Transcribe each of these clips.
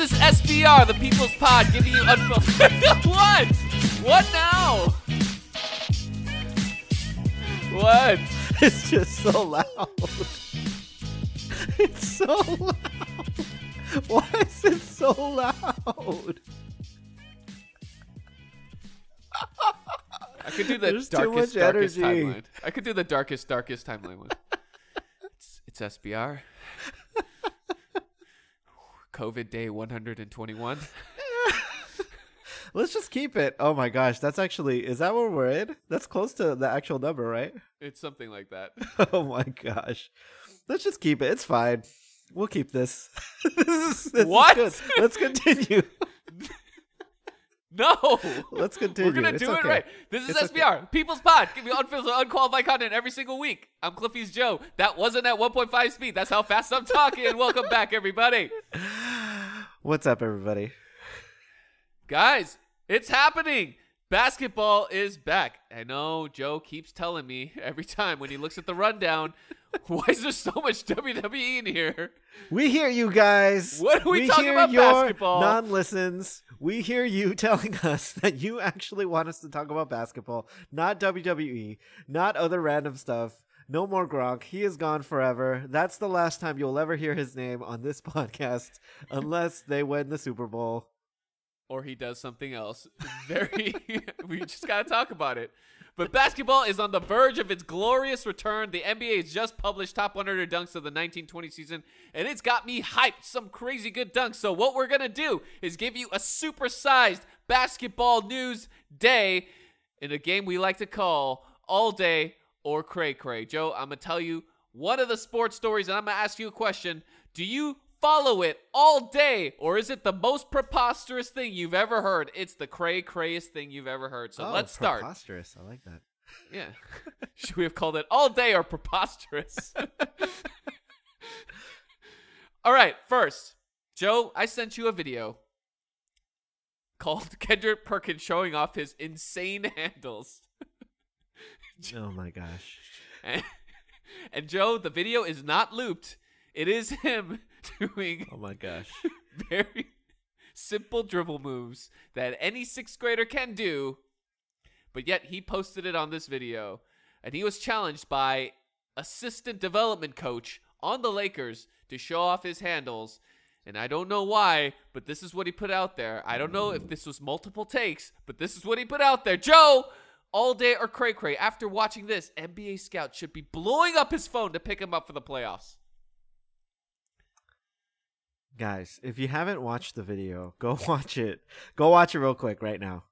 This is SBR, the People's Pod, giving you unfiltered. what? What now? What? It's just so loud. It's so loud. Why is it so loud? I could do the There's darkest, darkest energy. timeline. I could do the darkest, darkest timeline one. it's, it's SBR. COVID day 121. Let's just keep it. Oh my gosh, that's actually is that where we're in? That's close to the actual number, right? It's something like that. Oh my gosh. Let's just keep it. It's fine. We'll keep this. this is, this is What? good. Let's continue. No! Let's continue. We're gonna It's do it right. This is It's SBR, People's Pod. Give me unfiltered, unqualified content every single week. I'm Cliffy's Joe. That wasn't at 1.5 speed. That's how fast I'm talking. Welcome back, everybody. What's up, everybody? Guys, it's happening. Basketball is back. I know Joe keeps telling me every time when he looks at the rundown, why is there so much WWE in here? We hear you guys. What are we talking hear about your basketball? Non-listens. We hear you telling us that you actually want us to talk about basketball, not WWE, not other random stuff. No more Gronk. He is gone forever. That's the last time you'll ever hear his name on this podcast, unless they win the Super Bowl. Or he does something else. Very, we just gotta talk about it. But basketball is on the verge of its glorious return. The NBA has just published top 100 dunks of the 1920 season, and it's got me hyped. Some crazy good dunks. So what we're gonna do is give you a supersized basketball news day in a game we like to call All Day or Cray Cray. Joe, I'm gonna tell you one of the sports stories, and I'm gonna ask you a question. Do you follow it all day, or is it the most preposterous thing you've ever heard? It's the cray crayest thing you've ever heard. So Oh, let's start. Preposterous. I like that. Yeah. Should we have called it all day or preposterous? all right, first, Joe, I sent you a video called Kendrick Perkins showing off his insane handles. Oh my gosh. And, and Joe, the video is not looped. It is him doing Oh my gosh. very simple dribble moves that any sixth grader can do, but yet he posted it on this video. And he was challenged by assistant development coach on the Lakers to show off his handles. And I don't know why, but this is what he put out there. I don't know if this was multiple takes, but this is what he put out there. Joe, all day or cray cray. After watching this, NBA scout should be blowing up his phone to pick him up for the playoffs. Guys, if you haven't watched the video, go watch it. Go watch it real quick right now.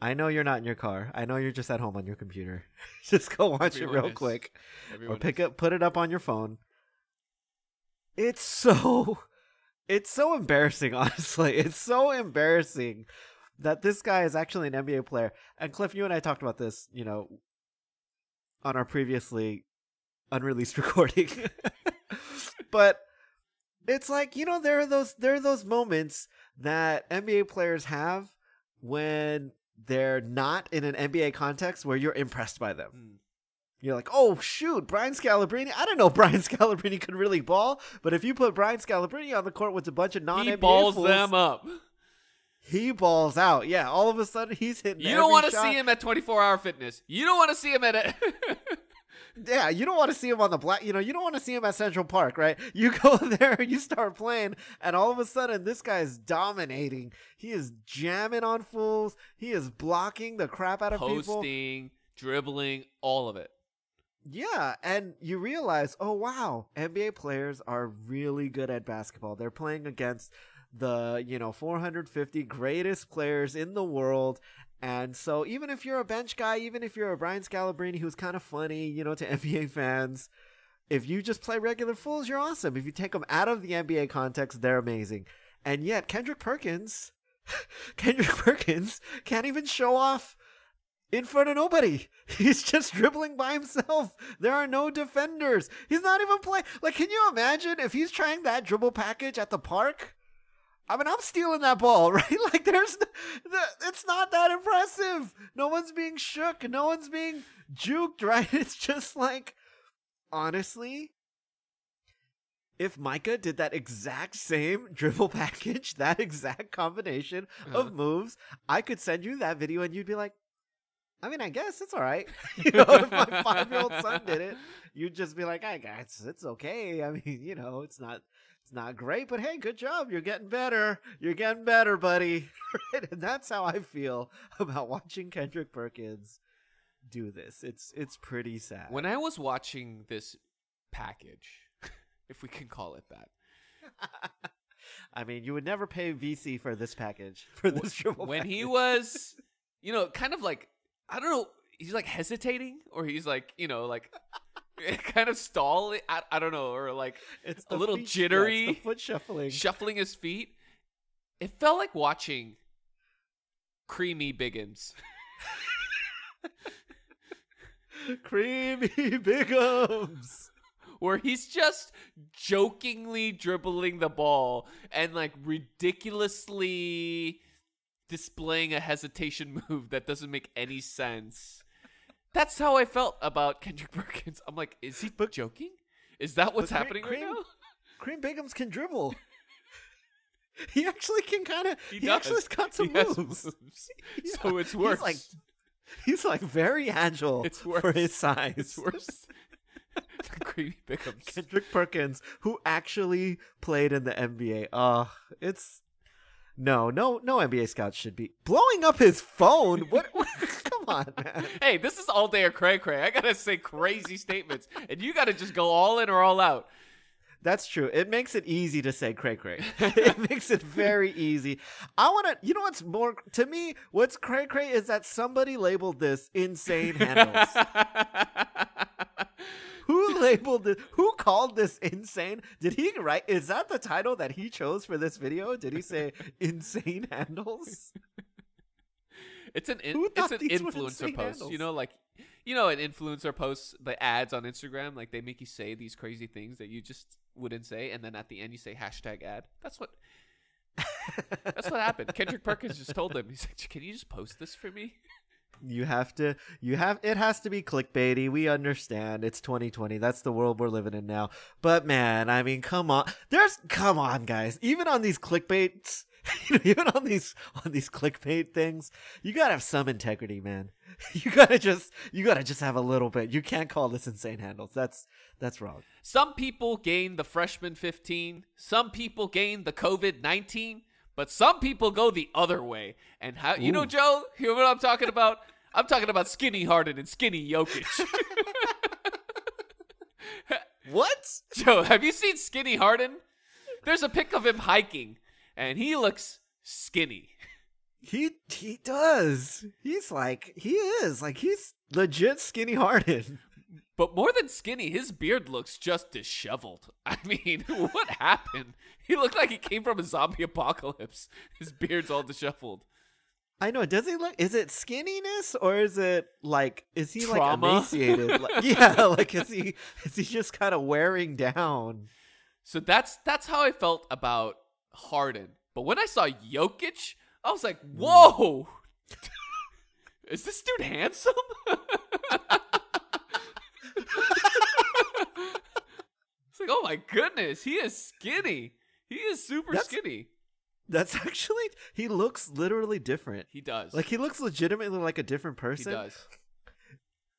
I know you're not in your car. I know you're just at home on your computer. just go watch Everyone it real is. quick or Everyone pick up put it up on your phone. It's so it's so embarrassing, honestly. It's so embarrassing that this guy is actually an NBA player. And Cliff, you and I talked about this, you know, on our previously unreleased recording. but it's like, you know, there are those there are those moments that NBA players have when they're not in an NBA context where you're impressed by them. Mm. You're like, oh shoot, Brian Scalabrine. I don't know Brian Scalabrine could really ball, but if you put Brian Scalabrine on the court with a bunch of non he NBA balls fools, them up. he balls out. Yeah, all of a sudden he's hitting. You don't want want to see him at 24 Hour Fitness. You don't want to see him at. A Yeah, you don't want to see him on the black. You know, you don't want to see him at Central Park, right? You go there, you start playing, and all of a sudden, this guy is dominating. He is jamming on fools. He is blocking the crap out of people. posting, dribbling, all of it. Yeah, and you realize, oh wow, NBA players are really good at basketball. They're playing against the, you know, 450 greatest players in the world. And so even if you're a bench guy, even if you're a Brian Scalabrine who's kind of funny, you know, to NBA fans, if you just play regular fools, you're awesome. If you take them out of the NBA context, they're amazing. And yet Kendrick Perkins, Kendrick Perkins can't even show off in front of nobody. He's just dribbling by himself. There are no defenders. He's not even playing. Like, can you imagine if he's trying that dribble package at the park? I mean, I'm stealing that ball, right? Like, there's, it's not that impressive. No one's being shook. No one's being juked, right? It's just like, honestly, if Micah did that exact same dribble package, that exact combination Uh-huh. of moves, I could send you that video and you'd be like, I mean, I guess it's all right. you know, if my five year old son did it, you'd just be like, I guess it's okay. I mean, you know, it's not it's not great, but hey, good job. You're getting better. You're getting better, buddy. And that's how I feel about watching Kendrick Perkins do this. It's it's pretty sad. When I was watching this package, if we can call it that, I mean, you would never pay VC for this package for this dribble when he was, you know, kind of like I don't know, he's like hesitating or he's like, you know, like kind of stalling. I, I don't know, or like it's a little feet- yeah, jittery, the foot shuffling. shuffling his feet. It felt like watching Creamy Biggins. Creamy Bigums. where he's just jokingly dribbling the ball and like ridiculously displaying a hesitation move that doesn't make any sense. That's how I felt about Kendrick Perkins. I'm like, is he But- joking? Is that what's happening Cream- right now? Cream Bigums can dribble. he actually can kind of. He He, actually's got some moves. moves. Yeah, So it's worse. He's like, he's like very agile It's for worse. his size. it's worse. Creamy Bickham's. Kendrick Perkins, who actually played in the NBA. Uh, it's no, no, no NBA scouts should be blowing up his phone. What? come on, man. Hey, this is all day or cray cray. I gotta say crazy statements, and you gotta just go all in or all out. That's true. It makes it easy to say cray cray. it makes it very easy. I want to. You know what's more to me? What's cray cray is that somebody labeled this insane handles. Who labeled it? Who called this insane? Did he write? Is that the title that he chose for this video? Did he say insane handles? It's an in, it's an influencer post. handles? You know, like you know, an influencer posts the ads on Instagram. Like they make you say these crazy things that you just wouldn't say, and then at the end you say hashtag ad. That's what. That's what happened. Kendrick Perkins just told him. He's like, "Can you just post this for me?" You have to. You have. It has to be clickbaity. We understand. It's 2020. That's the world we're living in now. But man, I mean, come on. There's come on, guys. Even on these clickbaits, even on these on these clickbait things, you gotta have some integrity, man. You gotta just. You gotta just have a little bit. You can't call this insane handles. That's that's wrong. Some people gain the freshman 15. Some people gain the COVID 19. But some people go the other way. And how you know, Joe? You know what I'm talking about? I'm talking about skinny Harden and skinny Jokic. What? Joe, have you seen Skinny Harden? There's a pic of him hiking, and he looks skinny. He he does. He's like he is like he's legit skinny Harden. But more than skinny, his beard looks just disheveled. I mean, what happened? He looked like he came from a zombie apocalypse. His beard's all disheveled. I know. Does he look? Is it skinniness or is it like? Is he Trauma? like emaciated? like, yeah, like is he? Is he just kind of wearing down? So that's that's how I felt about Harden. But when I saw Jokic, I was like, mm. "Whoa, is this dude handsome?" It's like, "Oh my goodness, he is skinny. He is super That's- skinny. That's actually. He looks literally different. He does. Like he looks legitimately like a different he person. does.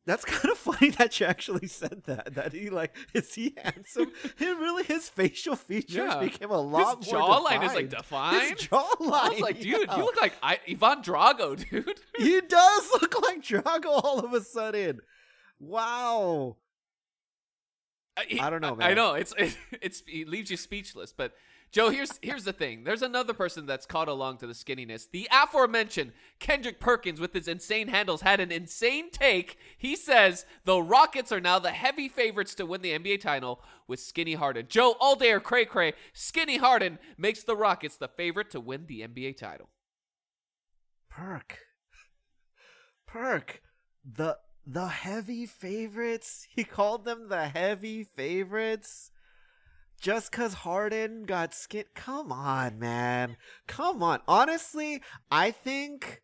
That's kind of funny that you actually said that. That he like is he handsome? he really his facial features Yeah. became a lot His more. jawline is like defined. defined. His jawline. I was like, dude, yeah. you look like I, Ivan Drago, dude. He does look like Drago all of a sudden. Wow. I, I don't know, man. I know it's it, it's it leaves you speechless. But Joe, here's here's the thing. There's another person that's caught along to the skinniness. The aforementioned Kendrick Perkins, with his insane handles, had an insane take. He says the Rockets are now the heavy favorites to win the NBA title with Skinny Harden. Joe, all day or cray cray, Skinny Harden makes the Rockets the favorite to win the NBA title. Perk. Perk. The the heavy favorites. He called them the heavy favorites. Just cause Harden got skin come on, man. Come on. Honestly, I think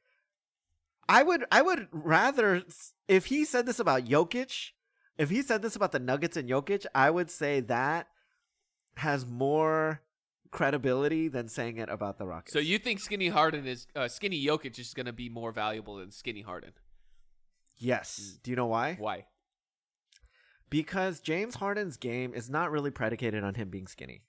I would I would rather if he said this about Jokic, if he said this about the Nuggets and Jokic, I would say that has more credibility than saying it about the Rockets. So you think Skinny Harden is uh, Skinny Jokic is going to be more valuable than Skinny Harden? Yes. Do you know why? Why? Because James Harden's game is not really predicated on him being skinny.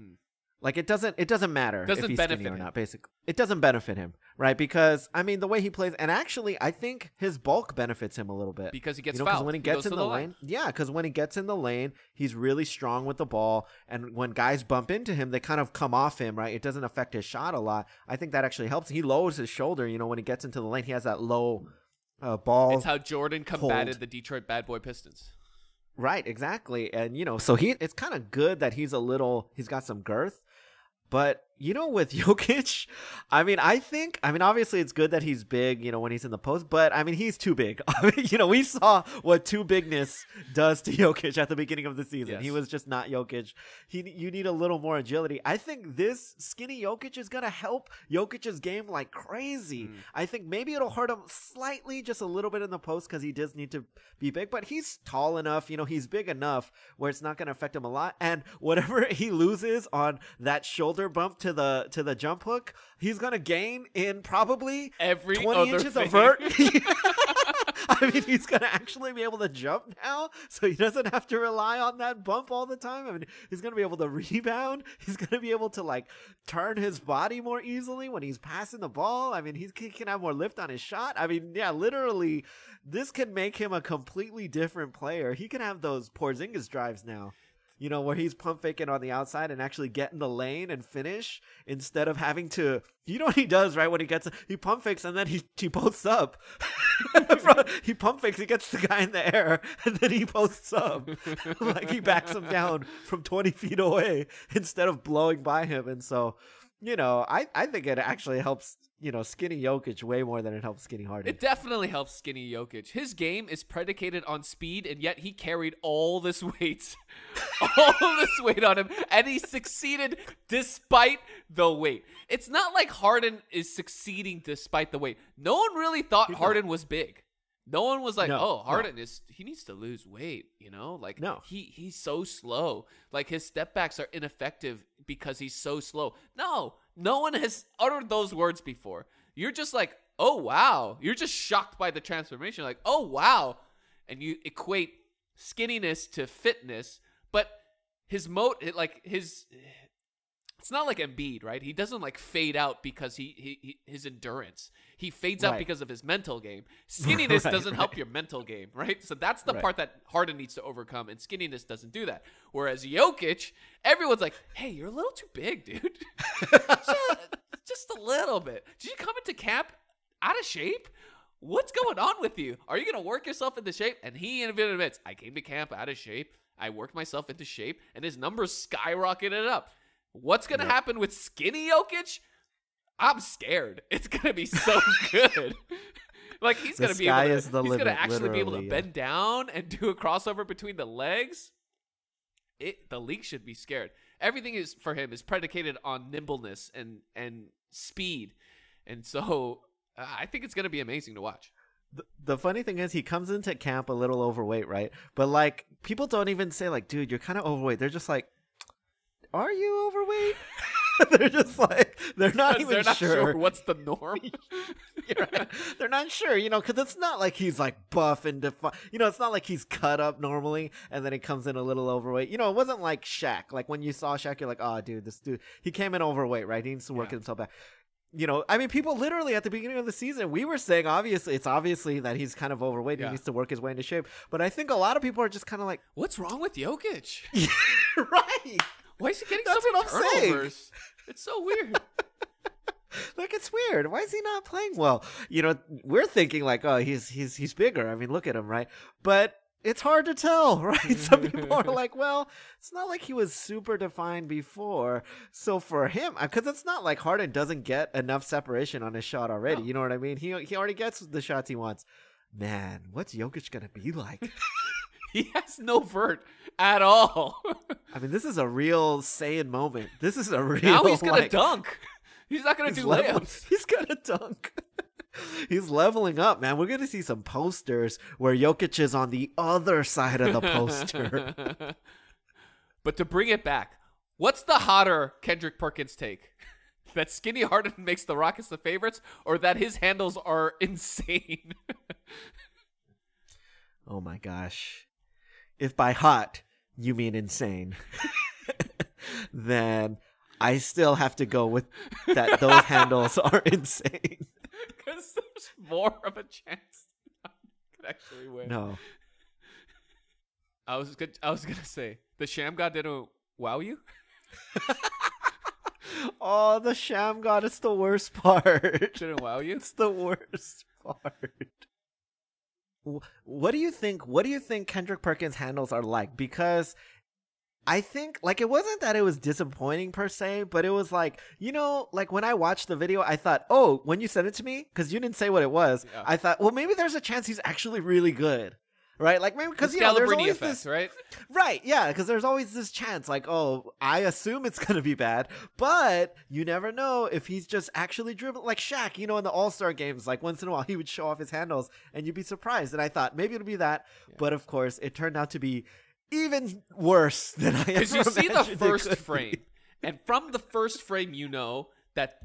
Hmm. Like it doesn't it doesn't matter Doesn't if he's benefit skinny or not. Basically, it doesn't benefit him, right? Because I mean, the way he plays, and actually, I think his bulk benefits him a little bit. Because he gets you know, fouled. when he He gets goes in the, the lane, line. yeah, because when he gets in the lane, he's really strong with the ball, and when guys bump into him, they kind of come off him, right? It doesn't affect his shot a lot. I think that actually helps. He lowers his shoulder, you know, when he gets into the lane, he has that low uh, ball. It's how Jordan combated hold. the Detroit Bad Boy Pistons. Right, exactly. And you know, so he it's kind of good that he's a little he's got some girth. But you know, with Jokic, I mean, I think, I mean, obviously it's good that he's big, you know, when he's in the post, but I mean, he's too big. I mean, you know, we saw what too bigness does to Jokic at the beginning of the season. Yes. He was just not Jokic. He, you need a little more agility. I think this skinny Jokic is gonna help Jokic's game like crazy. Mm. I think maybe it'll hurt him slightly, just a little bit in the post because he does need to be big, but he's tall enough, you know, he's big enough where it's not going to affect him a lot. And whatever he loses on that shoulder bump to the to the jump hook, he's going to gain in probably Every 20 other inches thing. of vert. I mean, he's going to actually be able to jump now, so he doesn't have to rely on that bump all the time. I mean, he's going to be able to rebound. He's going to be able to like turn his body more easily when he's passing the ball. I mean, he's, he can have more lift on his shot. I mean, yeah, literally, this can make him a completely different player. He can have those Porzingis drives now. You know, where he's pump faking on the outside and actually get in the lane and finish instead of having to. You know what he does, right? When he gets, he pump fakes and then he, he posts up. he pump fakes, he gets the guy in the air, and then he posts up. like he backs him down from 20 feet away instead of blowing by him. And so, you know, I, I think it actually helps, you know, skinny Jokic way more than it helps skinny Harden. It definitely helps Skinny Jokic. His game is predicated on speed, and yet he carried all this weight, all this weight on him, and he succeeded despite the weight. It's not like Harden is succeeding despite the weight. No one really thought Harden was big. No one was like, No, "Oh, no. Harden is he needs to lose weight," you know? Like No. he he's so slow. Like his step backs are ineffective because he's so slow. No, no one has uttered those words before. You're just like, "Oh, wow." You're just shocked by the transformation like, "Oh, wow." And you equate skinniness to fitness, but his moat like his it's not like Embiid, right? He doesn't like fade out because he, he, he his endurance. He fades out because of his mental game. Skinniness Right, doesn't help your mental game, right? So that's the Right. part that Harden needs to overcome, and skinniness doesn't do that. Whereas Jokic, everyone's like, "Hey, you're a little too big, dude. just, just a little bit. Did you come into camp out of shape?" What's going on with you? Are you gonna work yourself into shape? And he even admits, I came to camp out of shape. I worked myself into shape, and his numbers skyrocketed up. What's gonna Yep. happen with skinny Jokic? I'm scared. It's gonna be so good. like he's The gonna be able to, he's gonna actually be able to yeah. bend down and do a crossover between the legs. It the league should be scared. Everything is for him is predicated on nimbleness and and speed, and so uh, I think it's gonna be amazing to watch. the funny thing is he comes into camp a little overweight, right? But like people don't even say like, dude, you're kind of overweight. They're just like, are you overweight? they're just like they're not even they're not sure. sure. what's the norm. Right. They're not sure, you know, because it's not like he's like buff and defi- You know, it's not like he's cut up normally and then he comes in a little overweight. You know, it wasn't like Shaq. Like when you saw Shaq, you're like, oh, dude, this dude, he came in overweight, right? He needs to work Yeah. himself back. You know, I mean, people literally at the beginning of the season, we were saying obviously it's obviously that he's kind of overweight. Yeah. He needs to work his way into shape. But I think a lot of people are just kind of like, What's wrong with Jokic? right. Why is he getting That's so many what I'm saying. turnovers? It's so weird. Like it's weird. Why is he not playing well? You know, we're thinking like, oh, he's he's he's bigger. I mean, look at him, right? But it's hard to tell, right? Some people are like, well, it's not like he was super defined before. So for him, uh, because it's not like Harden doesn't get enough separation on his shot already. No. You know what I mean? He he already gets the shots he wants. Man, what's Jokic gonna be like? he has no vert at all. I mean, this is a real Saiyan moment. This is a real. now he's gonna like, dunk. He's not gonna He's do level- layups. He's gonna dunk. He's leveling up, man. We're gonna see some posters where Jokic is on the other side of the poster. but to bring it back, What's the hotter Kendrick Perkins take? that Skinny Harden makes the Rockets the favorites, or that his handles are insane? Oh my gosh. If by hot you mean insane, then I still have to go with that those handles are insane. Because there's more of a chance I could actually win. No. I was good. I was gonna say the Shammgod didn't wow you. Oh, the Shammgod is the worst part. Didn't wow you. It's the worst part. Wh- What do you think? What do you think Kendrick Perkins handles are like? Because I think like it wasn't that it was disappointing per se, but it was like you know, like when I watched the video, I thought, oh, when you sent it to me, because you didn't say what it was, Yeah. I thought, well, maybe there's a chance he's actually really good. Right, like maybe because you know there's always effect, this right? Right, yeah, because there's always this chance, like, oh, I assume it's gonna be bad, but you never know if he's just actually dribbling, like Shaq, you know, in the All Star games, like once in a while he would show off his handles, and you'd be surprised. And I thought maybe it'll be that, Yeah. but of course, it turned out to be even worse than I Because you see the first be. frame, and from the first frame, you know that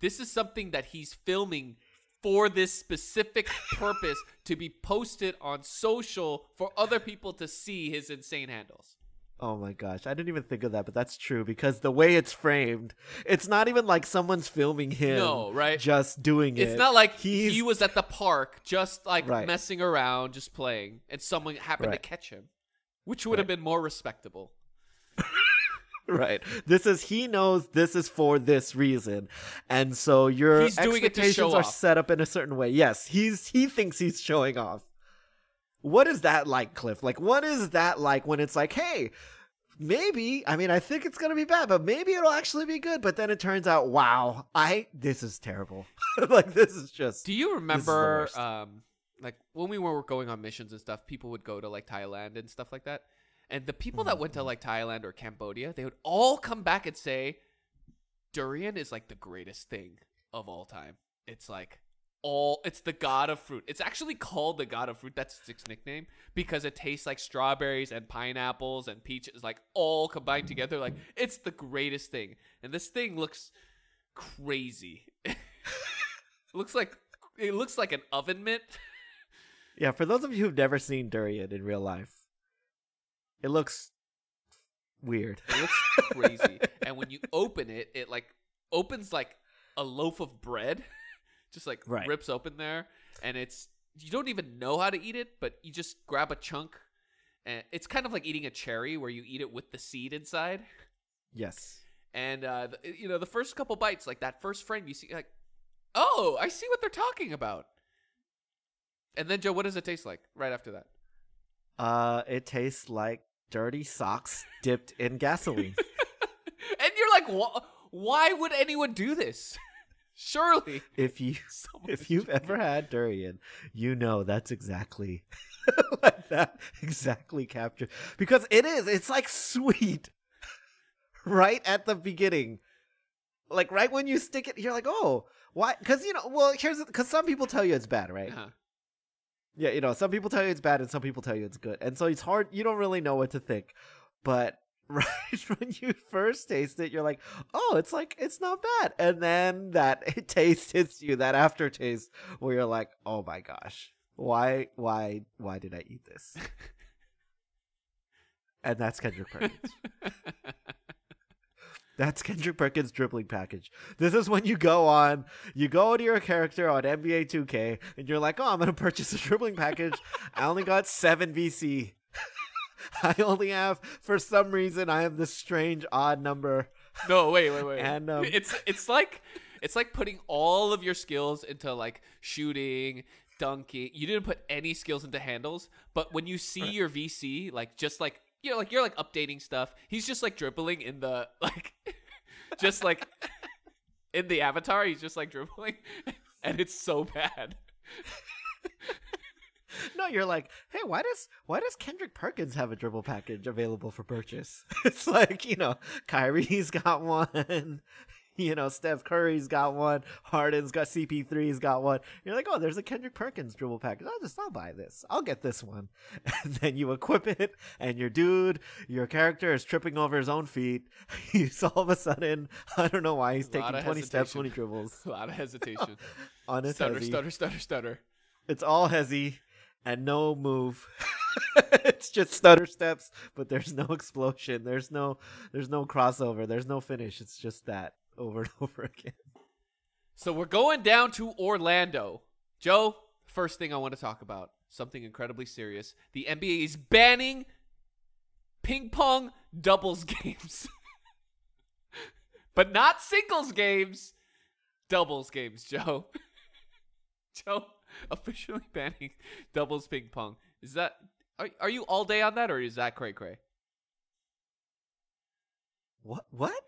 this is something that he's filming for this specific purpose to be posted on social for other people to see his insane handles. Oh my gosh, I didn't even think of that, but that's true because the way it's framed, it's not even like someone's filming him. No, right? Just doing it. It's not like He's- he was at the park just like Right. messing around, just playing, and someone happened Right. to catch him, which would have been more respectable. right. This is he knows this is for this reason, and so your He's doing it to expectations show are off. set up in a certain way. Yes, he's he thinks he's showing off. What is that like, Cliff? Like, what is that like when it's like, hey, maybe? I mean, I think it's gonna be bad, but maybe it'll actually be good. But then it turns out, wow, I this is terrible. like, this is just Do you remember, um, like when we were going on missions and stuff, people would go to like Thailand and stuff like that, and the people hmm. that went to like Thailand or Cambodia, they would all come back and say, durian is like the greatest thing of all time. It's like all, it's the god of fruit. It's actually called the god of fruit. That's its nickname because it tastes like strawberries and pineapples and peaches, like all combined together. Like it's the greatest thing, and this thing looks crazy. looks like it looks like an oven mitt. yeah. For those of you who've never seen durian in real life, it looks weird. It looks crazy. and when you open it, it like opens like a loaf of bread. Just like Right. rips open there. And it's you don't even know how to eat it, but you just grab a chunk and it's kind of like eating a cherry where you eat it with the seed inside. Yes. And uh th- you know, the first couple bites, like that first frame, you see like, oh, I see what they're talking about. And then Joe, what does it taste like right after that? Uh, it tastes like dirty socks dipped in gasoline. and you're like, wh- why would anyone do this? Surely, if you Someone if you've ever had durian, you know that's exactly like that exactly captured because it is. It's like sweet, right at the beginning, like right when you stick it, you're like, oh, why? Because you know, well, here's because some people tell you it's bad, right? Uh-huh. Yeah, you know, some people tell you it's bad and some people tell you it's good. And so it's hard, you don't really know what to think. But right when you first taste it, you're like, oh, it's like, it's not bad. And then that taste hits you, that aftertaste, where you're like, oh my gosh, why, why, why did I eat this? and that's Kendrick Perkins. That's Kendrick Perkins' dribbling package. This is when you go on, you go to your character on NBA 2K, and you're like, oh, I'm going to purchase a dribbling package. I only got 7 VC. I only have, for some reason, I have this strange odd number. no, wait, wait, wait. And, um, it's it's like it's like putting all of your skills into like shooting, dunking. You didn't put any skills into handles, but when you see your VC, like just like you're like you're like updating stuff. He's just like dribbling in the like, just like in the avatar. He's just like dribbling, and it's so bad. No, you're like, hey, why does why does Kendrick Perkins have a dribble package available for purchase? It's like, you know, Kyrie's got one. you know, Steph Curry's got one, Harden's got CP3's got one. You're like, oh, there's a Kendrick Perkins dribble package. I'll just I'll buy this. I'll get this one. And then you equip it, and your dude, your character is tripping over his own feet. He's all of a sudden, I don't know why he's taking of 20 steps hesitation. when he dribbles A lot of hesitation. on his stutter, hezzy. stutter, stutter, stutter. It's all hezzy and no move. it's just stutter steps, but there's no explosion. There's no there's no crossover. There's no finish. It's just that over and over again. So we're going down to Orlando. Joe, first thing I want to talk about something incredibly serious. The NBA is banning ping pong doubles games. but not singles games, doubles games, Joe. Joe, officially banning doubles ping pong. Is that are, are you all day on that or is that cray cray? What? What?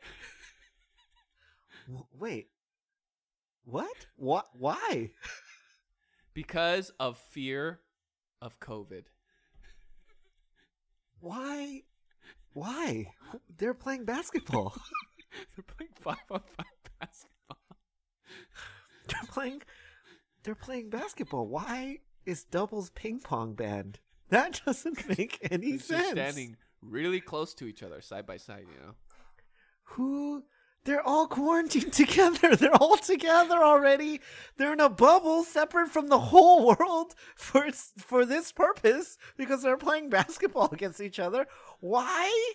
Wait. What? What? Why? Because of fear of COVID. Why? Why? They're playing basketball. They're playing five on five basketball. they're playing. They're playing basketball. Why is doubles ping pong banned? That doesn't make any It's sense. just standing really close to each other, side by side. You know. Who? They're all quarantined together. They're all together already. They're in a bubble separate from the whole world for for this purpose because they're playing basketball against each other. Why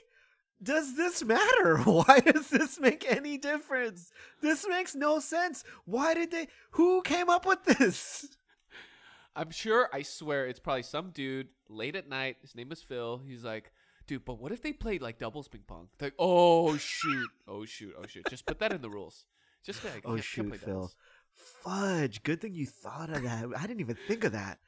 does this matter? Why does this make any difference? This makes no sense. Why did they who came up with this? I'm sure. I swear, it's probably some dude late at night. His name is Phil. He's like, dude, but what if they played like doubles ping pong? Like, oh shoot, oh shoot, oh shoot. Just put that in the rules. Just like, Oh shoot, Phil. doubles. Fudge. Good thing you thought of that. I didn't even think of that.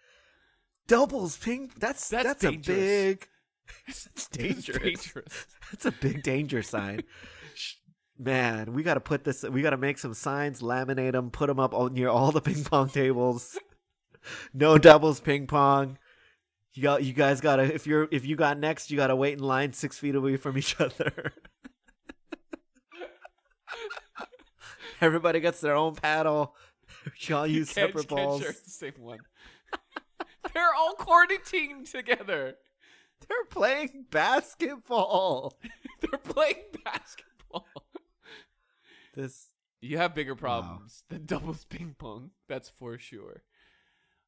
Doubles ping that's That's that's, a big dangerous. dangerous. That's a big danger sign. Man, we got to put this. We got to make some signs, laminate them, put them up near all the ping pong tables. No doubles ping pong. You got. You guys got to. If you're. If you got next, you got to wait in line six feet away from each other. Everybody gets their own paddle. Y'all use separate can't balls. share the same one. They're all quarantined together. They're playing basketball. They're playing basketball. This You have bigger problems than doubles ping pong. That's for sure.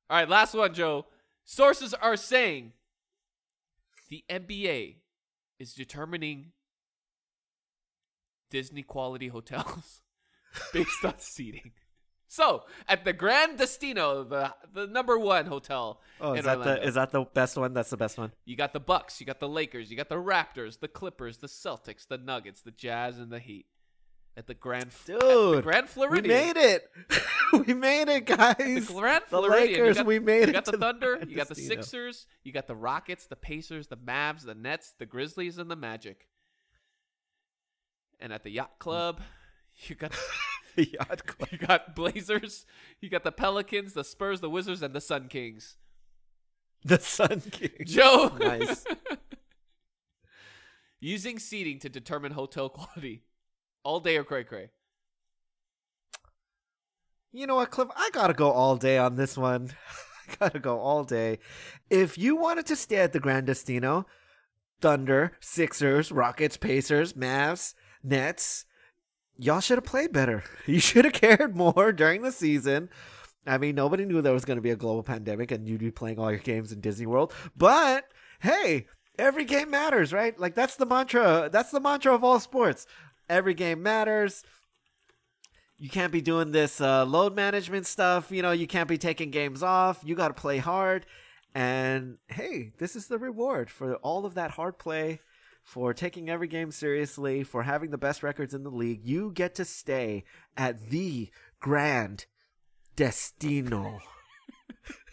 All right, last one, Joe. Sources are saying the NBA is determining Disney quality hotels based on seating. So, at the Grand Destino, the the number one hotel Oh, in is that Orlando, the is that the best one? That's the best one. you got the Bucks, you got the Lakers, you got the Raptors, the Clippers, the Celtics, the Nuggets, the Jazz, and the Heat. At the Grand, at the Dude, Grand We made it. we made it, guys. the Grand The Floridian. you Lakers, got, we made it. you got the the Thunder, Grand you got the Sixers, you got the Rockets, the Pacers, the Mavs, the Nets, the Grizzlies, and the Magic. And at the Yacht Club, you got The Yacht Club. you got Blazers, you got the Pelicans, the Spurs, the Wizards, and the Sun Kings. The Sun King. Joe, Nice. using seating to determine hotel quality, all day or cray cray. You know what, Cliff? I gotta go all day on this one. I gotta go all day. If you wanted to stay at the Grand Destino, Thunder, Sixers, Rockets, Pacers, Mavs, Nets, y'all should have played better. You should have cared more during the season. I mean, nobody knew there was going to be a global pandemic and you'd be playing all your games in Disney World. But hey, every game matters, right? Like that's the mantra. That's the mantra of all sports. Every game matters you can't be doing this uh, load management stuff. You know, you can't be taking games off. You got to play hard. And hey, this is the reward for all of that hard play, for taking every game seriously, for having the best records in the league. You get to stay at the Grand Destino.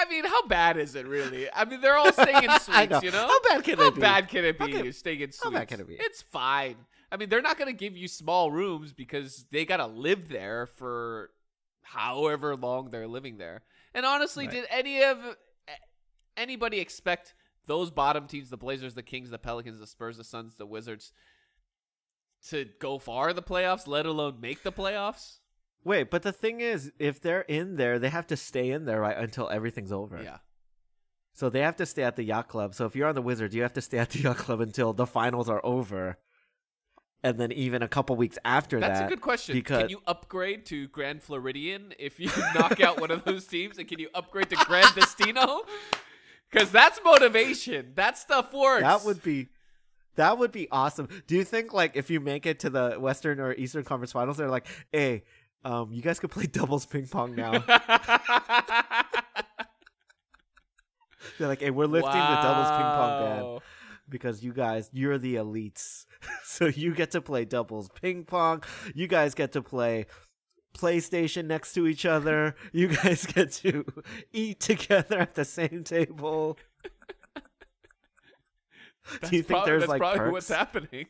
I mean, how bad is it really? I mean, they're all staying in suites, know. you know? How bad can How it be? How bad can it be? Can- staying in suites. how bad can it be? It's fine. I mean, they're not going to give you small rooms because they got to live there for however long they're living there. And honestly, Right. did any of anybody expect those bottom teams, the Blazers, the Kings, the Pelicans, the Spurs, the Suns, the Wizards, to go far in the playoffs, let alone make the playoffs. Wait, but the thing is, if they're in there, they have to stay in there right until everything's over. Yeah. So they have to stay at the yacht club. So if you're on the Wizards, you have to stay at the yacht club until the finals are over. And then even a couple weeks after That's that. That's a good question. because- Can you upgrade to Grand Floridian if you knock out one of those teams? And can you upgrade to Grand Destino? Because that's motivation. That stuff works. That would be that would be awesome. Do you think like if you make it to the Western or Eastern Conference Finals, they're like, hey, um, you guys could play doubles ping pong now. they're like, hey, we're lifting the doubles ping pong ban because you guys, you're the elites. so you get to play doubles ping pong. You guys get to play PlayStation next to each other. You guys get to eat together at the same table. That's Do you think prob- there's that's like probably perks? what's happening?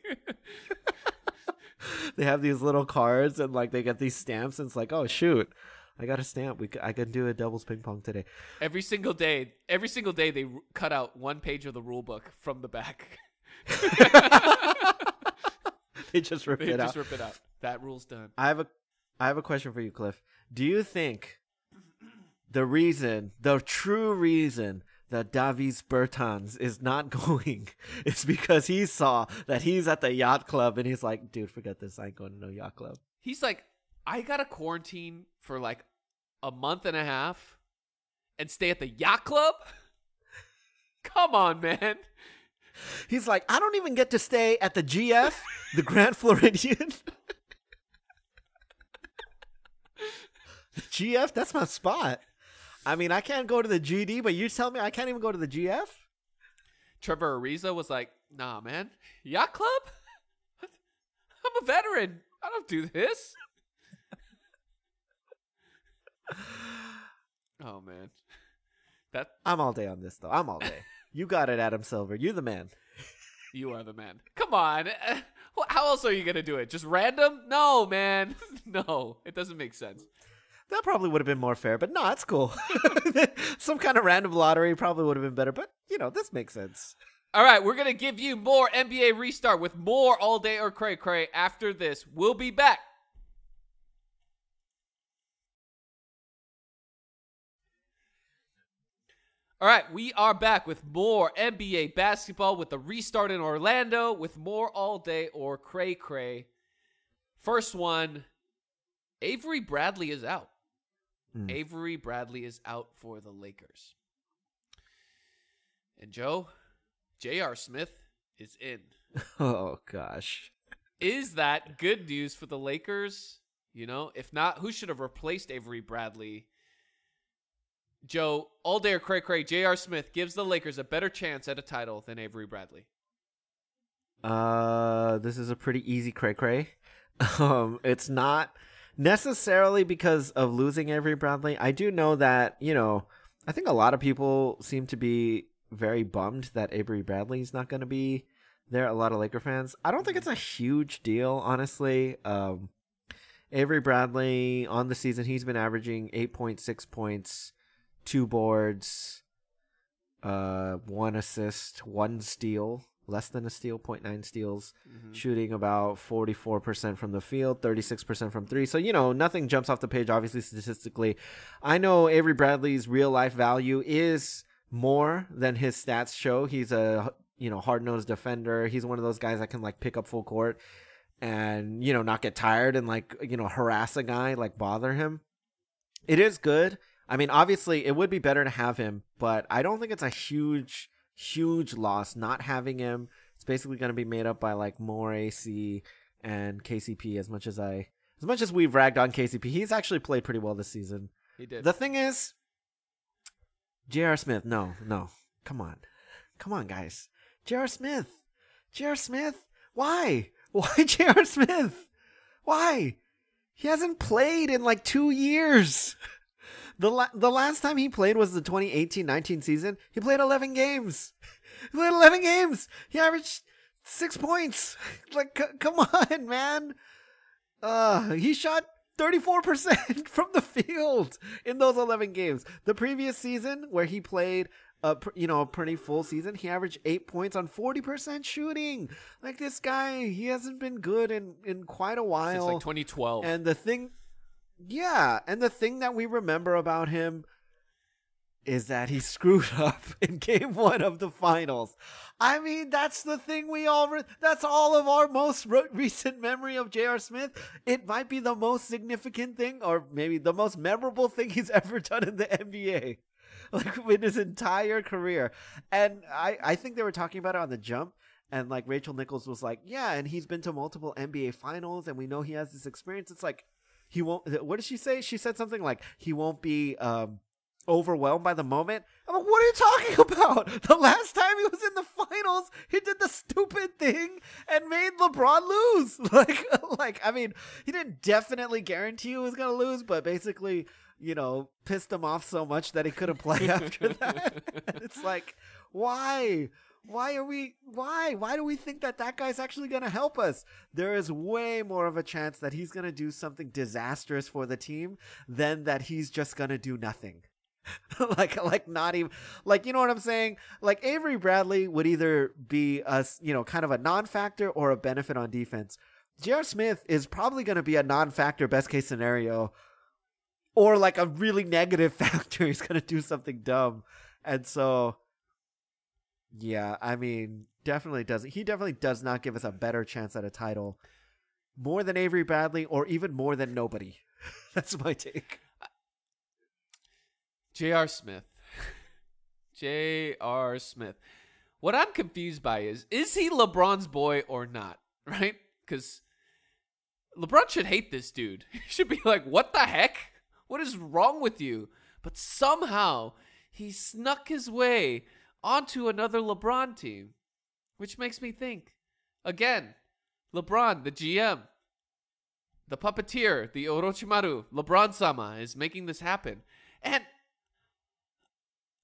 they have these little cards and like they get these stamps and it's like oh shoot i got a stamp we i can do a doubles ping pong today every single day, every single day, they r- cut out one page of the rule book from the back. they just rip they it just out rip it out. That rule's done. i have a i have a question for you cliff do you think the reason the true reason that Davis Bertans is not going is because he saw that he's at the yacht club and he's like, dude, forget this. I ain't going to no yacht club. He's like, I gotta quarantine for like a month and a half and stay at the yacht club. Come on, man. He's like, I don't even get to stay at the GF, the Grand Floridian. the GF, that's my spot. I mean, I can't go to the GD, but you tell me I can't even go to the GF? Trevor Ariza was like, Nah, man, yacht club. I'm a veteran. I don't do this. oh man, that I'm all day on this, though. I'm all day. You got it, Adam Silver. You the man. you are the man. Come on. How else are you gonna do it? Just random? No, man. no, it doesn't make sense. That probably would have been more fair, but no, it's cool. Some kind of random lottery probably would have been better, but you know, this makes sense. All right, we're gonna give you more NBA restart with more all day or cray cray after this. We'll be back. All right, we are back with more NBA basketball with the restart in Orlando with more all day or cray cray. First one, Avery Bradley is out. Hmm. Avery Bradley is out for the Lakers. And Joe, J.R. Smith is in. Oh gosh. Is that good news for the Lakers? You know, if not, who should have replaced Avery Bradley? Joe, all day or cray cray, J.R. Smith gives the Lakers a better chance at a title than Avery Bradley. Uh, this is a pretty easy cray cray. Um, it's not necessarily because of losing Avery Bradley. I do know that you know. I think a lot of people seem to be very bummed that Avery Bradley's not going to be there. A lot of Laker fans. I don't think it's a huge deal, honestly. Um, Avery Bradley on the season, he's been averaging eight point six points, two boards, uh, one assist, one steal, less than a steal, 0.9 steals mm-hmm. shooting about 44% from the field, 36% from three. So, you know, nothing jumps off the page, obviously, statistically. I know Avery Bradley's real life value is more than his stats show. He's a, you know, hard nosed defender. He's one of those guys that can, like, pick up full court and, you know, not get tired and, like, you know, harass a guy, like, bother him. It is good. I mean, obviously, it would be better to have him, but I don't think it's a huge, huge loss not having him. It's basically going to be made up by like more AC and KCP. As much as I, as much as we've ragged on KCP, he's actually played pretty well this season. He did. The thing is, J.R. Smith. No, no, come on, come on, guys. J.R. Smith, J.R. Smith. Why? Why J.R. Smith? Why? He hasn't played in like two years. The, la- the last time he played was the 2018-19 season. He played 11 games. He played 11 games. He averaged six points. Like, c- come on, man. Uh, he shot 34% from the field in those 11 games. The previous season, where he played a you know a pretty full season. He averaged eight points on forty percent shooting. Like this guy, he hasn't been good in in quite a while. Since like 2012. And the thing, yeah, and the thing that we remember about him is that he screwed up in game one of the finals. I mean, that's the thing we all, re- that's all of our most re- recent memory of J.R. Smith. It might be the most significant thing, or maybe the most memorable thing he's ever done in the NBA. Like in his entire career. And I, I think they were talking about it on the jump. And like Rachel Nichols was like, yeah, and he's been to multiple NBA finals and we know he has this experience. It's like, he won't, what did she say? She said something like, he won't be, um, overwhelmed by the moment. I'm like, what are you talking about? The last time he was in the finals, he did the stupid thing and made LeBron lose. Like, like I mean, he didn't definitely guarantee he was gonna lose, but basically, you know, pissed him off so much that he couldn't play after that. it's like, why? Why are we? Why? Why do we think that that guy's actually going to help us? There is way more of a chance that he's going to do something disastrous for the team than that he's just going to do nothing. like like not even like you know what I'm saying? Like Avery Bradley would either be a you know kind of a non-factor or a benefit on defense. J.R. Smith is probably going to be a non-factor best case scenario or like a really negative factor. He's going to do something dumb. And so yeah, I mean, definitely doesn't he definitely does not give us a better chance at a title more than Avery Bradley or even more than nobody. That's my take. J.R. Smith. J.R. Smith. What I'm confused by is is he LeBron's boy or not? Right? Because LeBron should hate this dude. He should be like, what the heck? What is wrong with you? But somehow he snuck his way onto another LeBron team, which makes me think again, LeBron, the GM, the puppeteer, the Orochimaru, LeBron sama is making this happen. And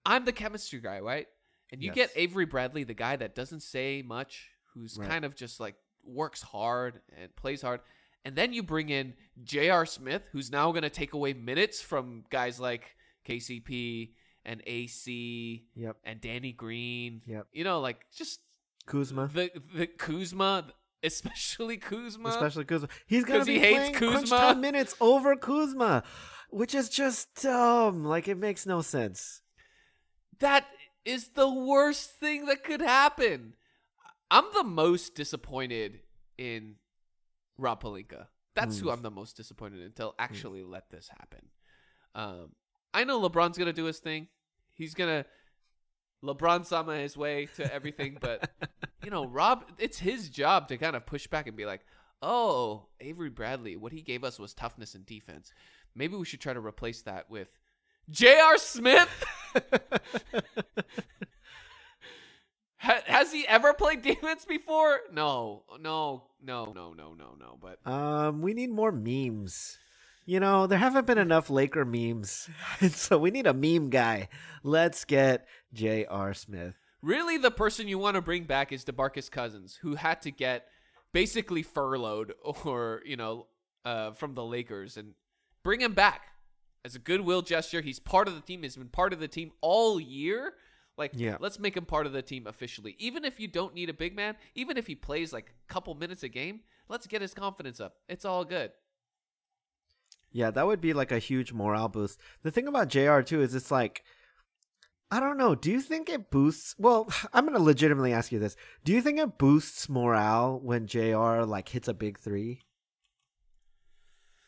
I'm the chemistry guy, right? And you Yes. get Avery Bradley, the guy that doesn't say much, who's Right. kind of just like works hard and plays hard. And then you bring in J.R. Smith, who's now going to take away minutes from guys like KCP and AC Yep. and Danny Green. Yep. You know, like just Kuzma. the the Kuzma, especially Kuzma. Especially Kuzma. He's gonna be he hates playing crunch time minutes over Kuzma, which is just dumb. Like it makes no sense. That is the worst thing that could happen. I'm the most disappointed in Rob Pelinka. That's who Mm. I'm the most disappointed in until actually let this happen. Um, I know LeBron's gonna do his thing. He's gonna LeBron sama his way to everything, but you know, Rob, it's his job to kind of push back and be like, "Oh, Avery Bradley, what he gave us was toughness and defense. Maybe we should try to replace that with J.R. Smith." Ha- has he ever played defense before? No, no, no, no, no, no, no. But Um, we need more memes. You know, there haven't been enough Laker memes, so we need a meme guy. Let's get J.R. Smith. really, the person you want to bring back is DeMarcus Cousins, who had to get basically furloughed or you know uh, from the Lakers, and bring him back as a goodwill gesture. He's part of the team. He's been part of the team all year. Like, Yeah. let's make him part of the team officially. Even if you don't need a big man, even if he plays like a couple minutes a game, let's get his confidence up. It's all good. Yeah, that would be like a huge morale boost. The thing about JR too is it's like I don't know, do you think it boosts well, I'm gonna legitimately ask you this. Do you think it boosts morale when JR like hits a big three?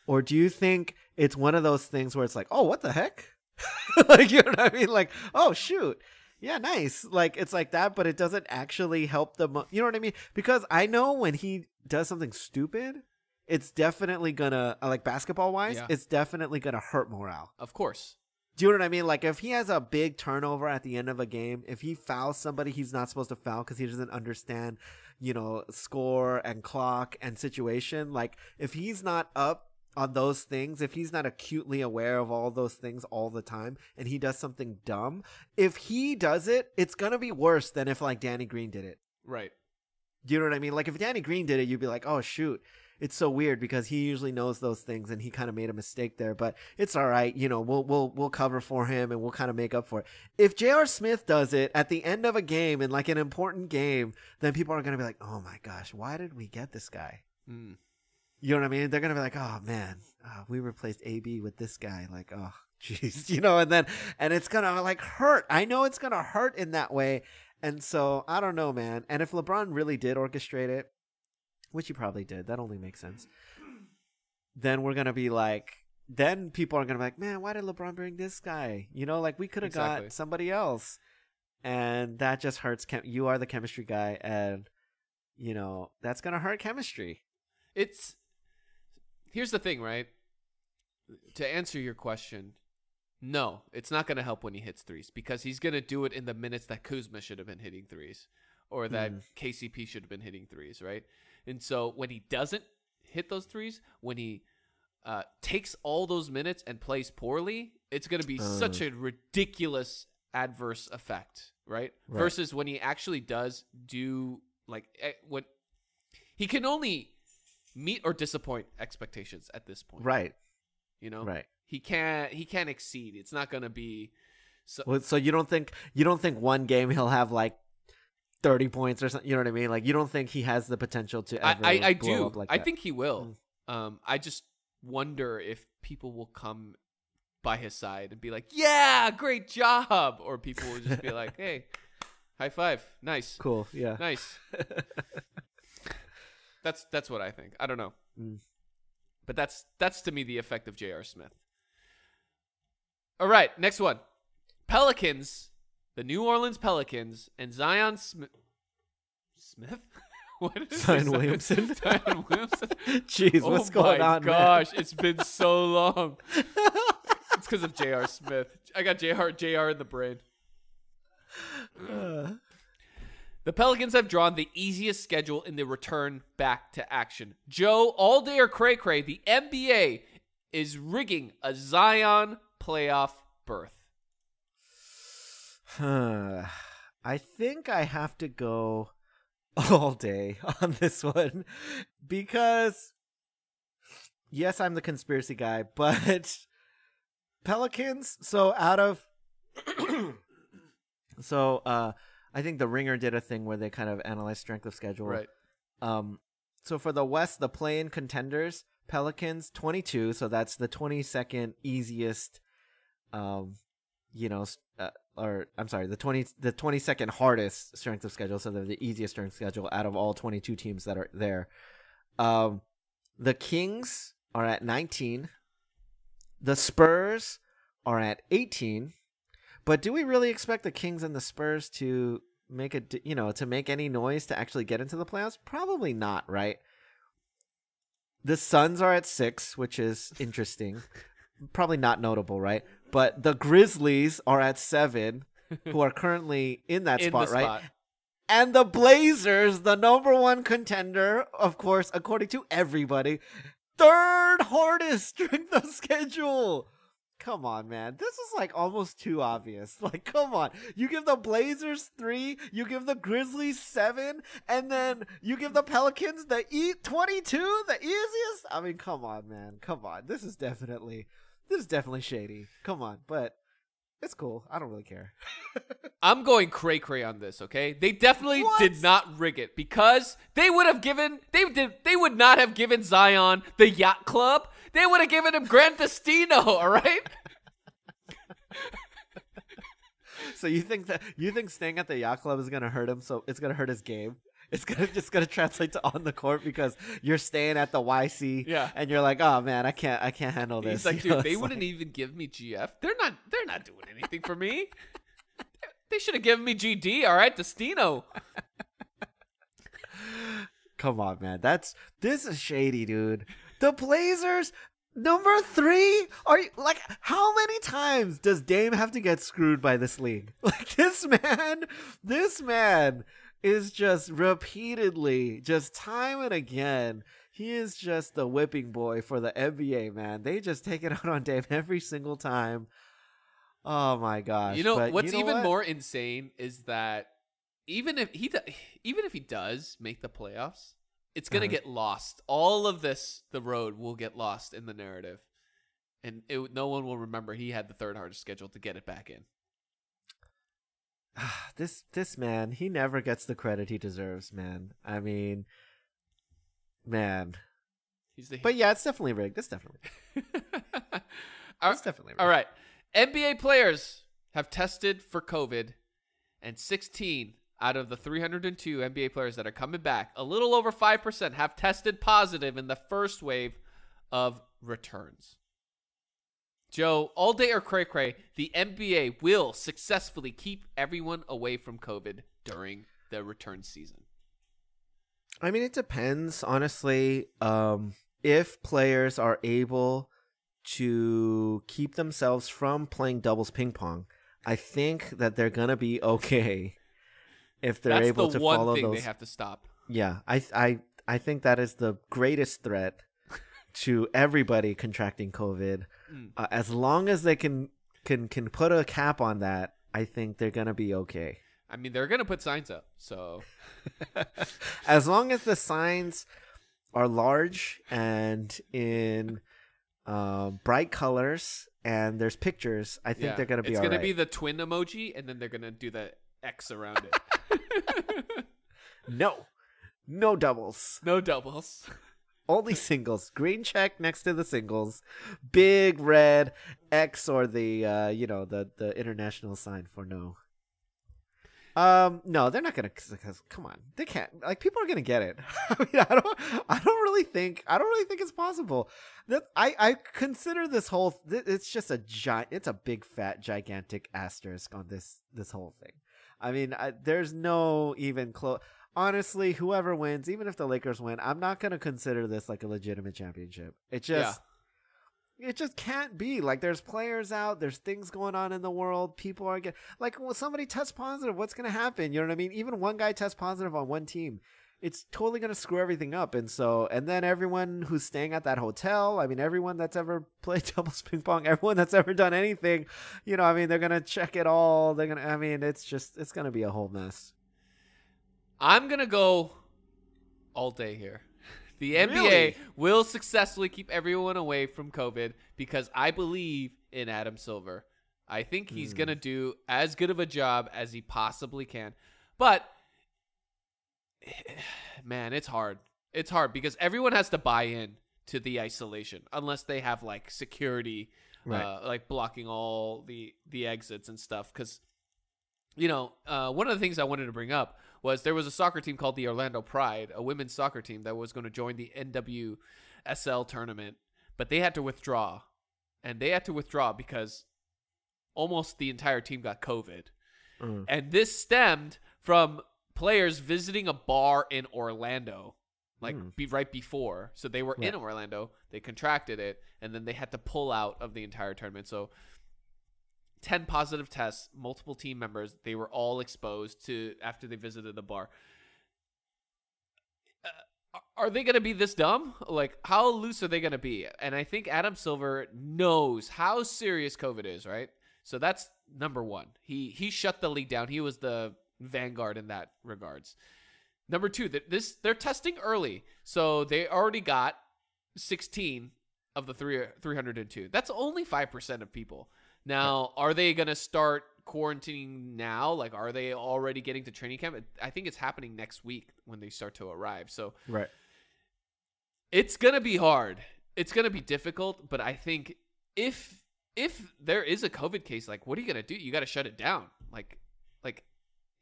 Or do you think it's one of those things where it's like, oh what the heck? like you know what I mean? Like, oh shoot. Yeah, nice. Like it's like that, but it doesn't actually help the. Mo- you know what I mean? Because I know when he does something stupid, it's definitely gonna uh, like basketball wise, Yeah. it's definitely gonna hurt morale. Of course. Do you know what I mean? Like if he has a big turnover at the end of a game, if he fouls somebody he's not supposed to foul because he doesn't understand, you know, score and clock and situation. Like if he's not up on those things, if he's not acutely aware of all those things all the time, and he does something dumb, if he does it, it's gonna be worse than if like Danny Green did it. Right. Do you know what I mean? Like if Danny Green did it, you'd be like, oh shoot. It's so weird because he usually knows those things and he kind of made a mistake there. But it's all right. You know, we'll we'll we'll cover for him and we'll kind of make up for it. If J.R. Smith does it at the end of a game in like an important game, then people are gonna be like, oh my gosh, why did we get this guy? Mm. You know what I mean? They're gonna be like, "Oh man, uh, we replaced AB with this guy." Like, oh, jeez, you know. And then, and it's gonna like hurt. I know it's gonna hurt in that way. And so I don't know, man. And if LeBron really did orchestrate it, which he probably did, that only makes sense. Then we're gonna be like, then people are gonna be like, "Man, why did LeBron bring this guy?" You know, like we could have Exactly. got somebody else, and that just hurts. Chem- you are the chemistry guy, and you know that's gonna hurt chemistry. It's here's the thing, right? To answer your question, no, it's not going to help when he hits threes because he's going to do it in the minutes that Kuzma should have been hitting threes or that Mm. KCP should have been hitting threes, right? And so when he doesn't hit those threes, when he uh, takes all those minutes and plays poorly, it's going to be such Uh. a ridiculous adverse effect, right? Right. Versus when he actually does do like eh, what he can only meet or disappoint expectations at this point, Right, You know, right. He can't he can't exceed. It's not going to be so. Well, so you don't think you don't think one game he'll have like thirty points or something? You know what I mean? Like you don't think he has the potential to I ever I, I blow do. up like I think he will. Um, I just wonder if people will come by his side and be like, "Yeah, great job," or people will just be like, "Hey, high five, nice, cool. Yeah. nice." That's that's what I think. I don't know, Mm. but that's that's to me the effect of J.R. Smith. All right, next one. Pelicans, the New Orleans Pelicans, and Zion Smith. Smith. what say? Zion Williamson. Zion Williamson. Jeez, oh what's going on? Oh gosh, it's been so long. it's because of J.R. Smith. I got J.R. J.R. in the brain. Uh, The Pelicans have drawn the easiest schedule in the return back to action. Joe, all day or cray cray, the NBA is rigging a Zion playoff berth. Huh. I think I have to go all day on this one because yes, I'm the conspiracy guy, but Pelicans. So out of so uh I think the Ringer did a thing where they kind of analyzed strength of schedule. Right. Um, so for the West, the play-in contenders, Pelicans 22, so that's the 22nd easiest, um, you know, or I'm sorry, the 20 the 22nd hardest strength of schedule, so they're the easiest strength schedule out of all 22 teams that are there. Um, the Kings are at 19. The Spurs are at 18. But do we really expect the Kings and the Spurs to make a you know to make any noise to actually get into the playoffs? Probably not, right? The Suns are at six, which is interesting. Probably not notable, right? But the Grizzlies are at seven, who are currently in that in spot, right? spot. And the Blazers, the number one contender, of course, according to everybody, third hardest strength of schedule. Come on, man. This is like almost too obvious. Like, come on. You give the Blazers three, you give the Grizzlies seven, and then you give the Pelicans the E twenty two, the easiest. I mean, come on, man. Come on. This is definitely this is definitely shady. Come on, but it's cool. I don't really care. I'm going cray cray on this, okay? They definitely What? did not rig it because they would have given they did they would not have given Zion the yacht club. They would have given him Gran Destino, all right? So you think that you think staying at the yacht club is gonna hurt him? So it's gonna hurt his game. It's gonna just gonna translate to on the court because you're staying at the YC. Yeah. And you're like, oh man, I can't, I can't handle this. He's like, You know, dude, they wouldn't like- even give me GF. They're not they're not doing anything for me. They should have given me GD, all right, Destino. Come on, man. That's this is shady, dude. The Blazers. Number three? Are you like how many times does Dame have to get screwed by this league? Like this man, this man is just repeatedly, just time and again, he is just the whipping boy for the NBA, man. They just take it out on Dame every single time. Oh my gosh. You know But what's you know even what? more insane is that even if he even if he does make the playoffs, it's gonna Uh-huh. get lost. All of this, the road will get lost in the narrative, and it, no one will remember he had the third hardest schedule to get it back in. this this man, he never gets the credit he deserves, man. I mean, man. He's the But yeah, it's definitely rigged. It's definitely. All- It's definitely rigged. All right. NBA players have tested for COVID, and 16 out of the 302 NBA players that are coming back, a little over 5%, have tested positive in the first wave of returns. Joe, all day or cray cray, the NBA will successfully keep everyone away from COVID during the return season. I mean, it depends, honestly. Um, if players are able to keep themselves from playing doubles ping pong, I think that they're gonna be okay. If they're That's able the to one follow thing those, they have to stop. yeah, I I I think that is the greatest threat to everybody contracting COVID. Mm. Uh, as long as they can can can put a cap on that, I think they're gonna be okay. I mean, they're going to put signs up, so as long as the signs are large and in uh, bright colors and there's pictures, I think Yeah, they're gonna be It's gonna right. be the twin emoji, and then they're gonna do the X around it. no, no doubles, no doubles. Only singles. Green check next to the singles, big red X or the uh, you know the the international sign for no. Um, no, they're not gonna. Cause, come on, they can't. Like people are gonna get it. I mean, I don't. I don't really think. I don't really think it's possible. That I I consider this whole. It's just a giant. It's a big fat gigantic asterisk on this this whole thing. I mean, I, there's no even close. Honestly, whoever wins, even if the Lakers win, I'm not gonna consider this like a legitimate championship. It just it just can't be. Like there's players out there's things going on in the world people are getting like when somebody tests positive what's going to happen? You know what i mean? Even one guy tests positive on one team it's totally going to screw everything up. And so and then everyone who's staying at that hotel i mean everyone that's ever played doubles ping pong everyone that's ever done anything you know i mean they're going to check it all. They're going to i mean it's just it's going to be a whole mess I'm gonna go all day here. The NBA Really? will successfully keep everyone away from COVID because I believe in Adam Silver. I think he's Hmm. gonna do as good of a job as he possibly can. But man, it's hard. It's hard because everyone has to buy in to the isolation unless they have like security Right. uh, like blocking all the the exits and stuff because you know uh, one of the things i wanted to bring up was there was a soccer team called the orlando pride a women's soccer team that was going to join the nwsl tournament but they had to withdraw and they had to withdraw because almost the entire team got covid Mm. and this stemmed from players visiting a bar in Orlando, like Hmm. be right before. So they were in Orlando, they contracted it, and then they had to pull out of the entire tournament. So 10 positive tests, multiple team members, they were all exposed to after they visited the bar. Uh, are they going to be this dumb? Like, how loose are they going to be? And I think Adam Silver knows how serious COVID is, right? So that's number one. He he shut the league down. He was the vanguard in that regards. Number two, that this they're testing early, so they already got 16 of the three 302. That's only five percent of people. Now, are they gonna start quarantining now? Like, are they already getting to training camp? I think it's happening next week when they start to arrive. So right it's gonna be hard. It's gonna be difficult, but I think if if there is a COVID case, like what are you gonna do? You gotta shut it down. Like like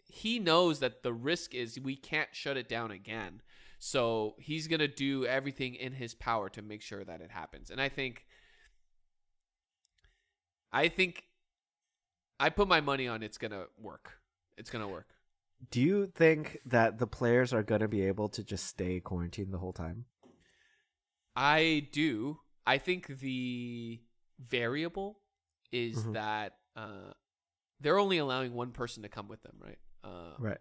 he knows that the risk is we can't shut it down again. So he's gonna do everything in his power to make sure that it happens. And I think I think I put my money on it's gonna work. It's gonna work. do you think that the players are going to be able to just stay quarantined the whole time I do. I think the variable is Mhm. that uh, they're only allowing one person to come with them, right? Uh, right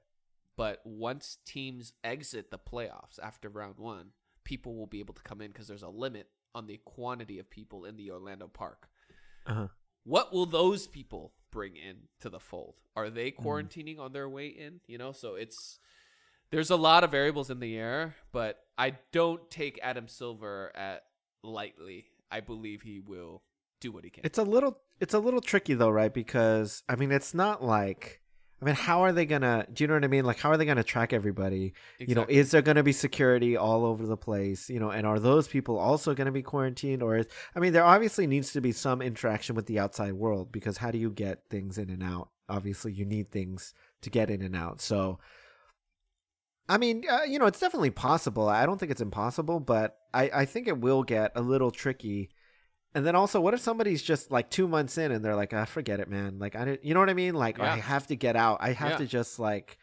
But once teams exit the playoffs after round one, people will be able to come in because there's a limit on the quantity of people in the Orlando Park. uh-huh What will those people bring in to the fold? Are they Mm. quarantining on their way in? You know, so it's there's a lot of variables in the air, but I don't take Adam Silver at lightly. I believe he will do what he can. It's a little it's a little tricky though, right? Because I mean, it's not like I mean, how are they gonna? Do you know what I mean? Like, how are they gonna track everybody? You know, is there gonna be security all over the place? You know, and are those people also gonna be quarantined? Or is I mean, there obviously needs to be some interaction with the outside world because how do you get things in and out? Obviously, you need things to get in and out. So, I mean, uh, you know, it's definitely possible. I don't think it's impossible, but I I think it will get a little tricky and then also, what if somebody's just like two months in and they're like, "I ah, forget it, man." Like I, didn't, you know what I mean? Like yeah. I have to get out. I have yeah. to just like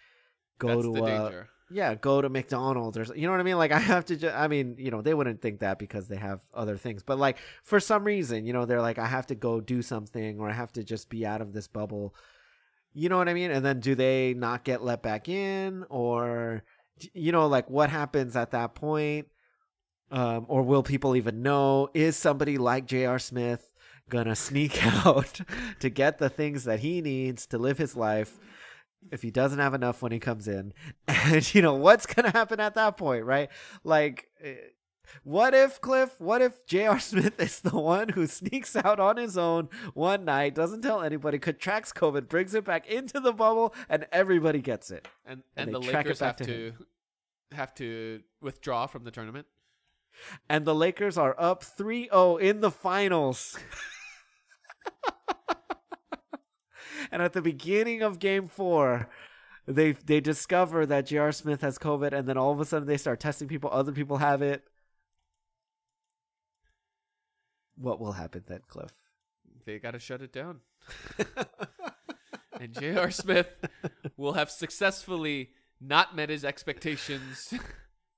go That's to uh, yeah, go to McDonald's or you know what I mean? Like I have to just. I mean, you know, they wouldn't think that because they have other things, but like for some reason, you know, they're like, I have to go do something or I have to just be out of this bubble. You know what I mean? And then do they not get let back in or you know like what happens at that point um, or will people even know? Is somebody like J.R. Smith gonna sneak out to get the things that he needs to live his life if he doesn't have enough when he comes in? And you know what's gonna happen at that point, right? Like. Eh, what if Cliff? What if J.R. Smith is the one who sneaks out on his own one night, doesn't tell anybody, contracts COVID, brings it back into the bubble, and everybody gets it? And and, and the Lakers have to, to have to withdraw from the tournament and the Lakers are up 3-0 in the finals. and at the beginning of game 4, they they discover that J.R. Smith has COVID and then all of a sudden they start testing people, other people have it. What will happen then, Cliff? They got to shut it down. and J.R. Smith will have successfully not met his expectations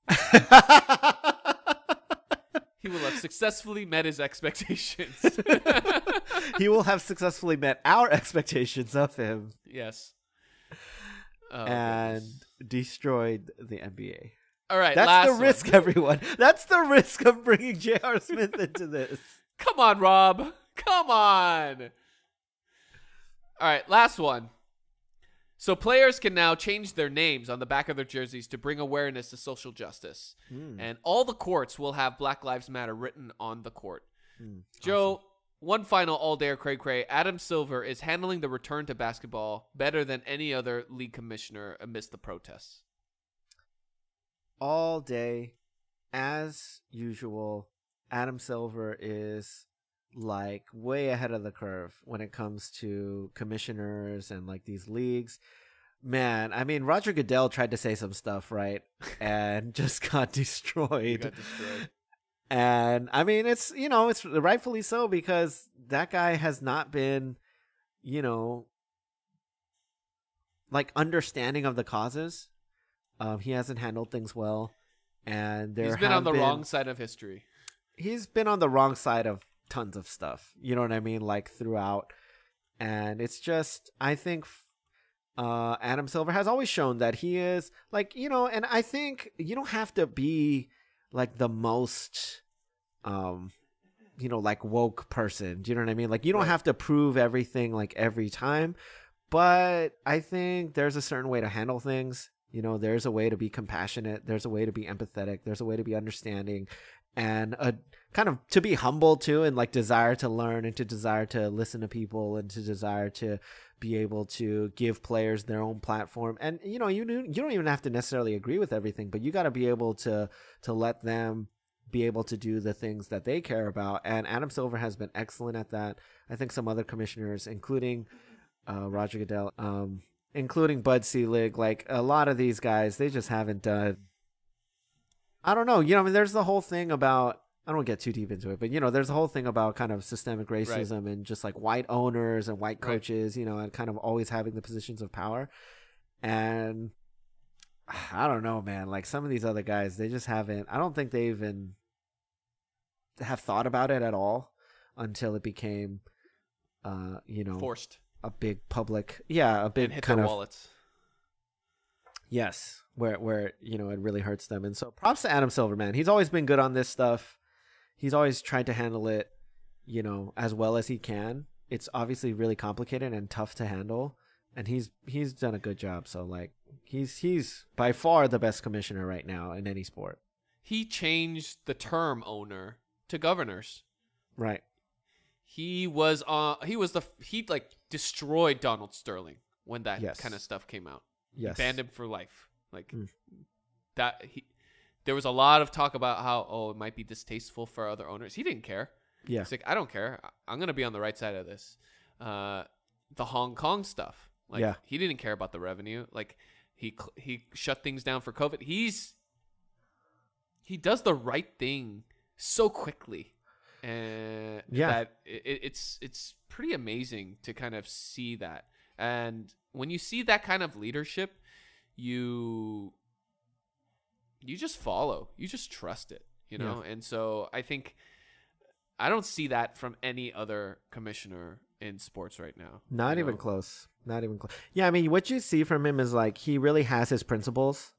he will have successfully met his expectations. he will have successfully met our expectations of him. Yes. Oh, and goodness. destroyed the NBA. All right, that's the one. risk, everyone. That's the risk of bringing J.R. Smith into this. Come on, Rob. Come on. All right, last one. So players can now change their names on the back of their jerseys to bring awareness to social justice. Mm. And all the courts will have Black Lives Matter written on the court. Mm, Joe, awesome. one final all day cray cray. Adam Silver is handling the return to basketball better than any other league commissioner amidst the protests. All day, as usual, Adam Silver is like way ahead of the curve when it comes to commissioners and like these leagues. Man, I mean, Roger Goodell tried to say some stuff, right? And just got destroyed. got destroyed. And I mean, it's, you know, it's rightfully so because that guy has not been, you know, like understanding of the causes. Um, he hasn't handled things well. And there he's been on the been, wrong side of history. He's been on the wrong side of tons of stuff. You know what I mean? Like throughout. And it's just, I think uh, Adam Silver has always shown that he is like, you know, and I think you don't have to be like the most, um, you know, like woke person. Do you know what I mean? Like, you don't right. have to prove everything like every time. But I think there's a certain way to handle things. You know, there's a way to be compassionate. There's a way to be empathetic. There's a way to be understanding and a kind of to be humble too and like desire to learn and to desire to listen to people and to desire to be able to give players their own platform. And you know you you don't even have to necessarily agree with everything but you got to be able to to let them be able to do the things that they care about. And Adam Silver has been excellent at that. I think some other commissioners including uh, Roger Goodell um, including Bud Selig like a lot of these guys they just haven't done I don't know. You know, I mean, there's the whole thing about. I don't get too deep into it, but you know, there's a whole thing about kind of systemic racism right. and just like white owners and white coaches, right. you know, and kind of always having the positions of power. And I don't know, man. Like some of these other guys, they just haven't. I don't think they even have thought about it at all until it became, uh, you know, forced a big public, yeah, a big kind of wallets. Yes, where where you know it really hurts them. And so props to Adam Silver, man. He's always been good on this stuff. He's always tried to handle it, you know, as well as he can. It's obviously really complicated and tough to handle. and he's he's done a good job. So like he's he's by far the best commissioner right now in any sport. He changed the term owner to governors. Right. He was uh he was the he like destroyed Donald Sterling when that Yes. kind of stuff came out. Yes. Banned him for life. Like Mm. that he there was a lot of talk about how oh it might be distasteful for other owners. He didn't care. Yeah. He's like I don't care. I'm going to be on the right side of this. Uh the Hong Kong stuff. Like Yeah. he didn't care about the revenue. Like he cl- he shut things down for COVID. He's he does the right thing so quickly. And Yeah. that it, it's it's pretty amazing to kind of see that. And when you see that kind of leadership, you you just follow. You just trust it, you know? And so I think I don't see that from any other commissioner in sports right now. Not even know? close. Not even close. Yeah, I mean, what you see from him is like he really has his principles,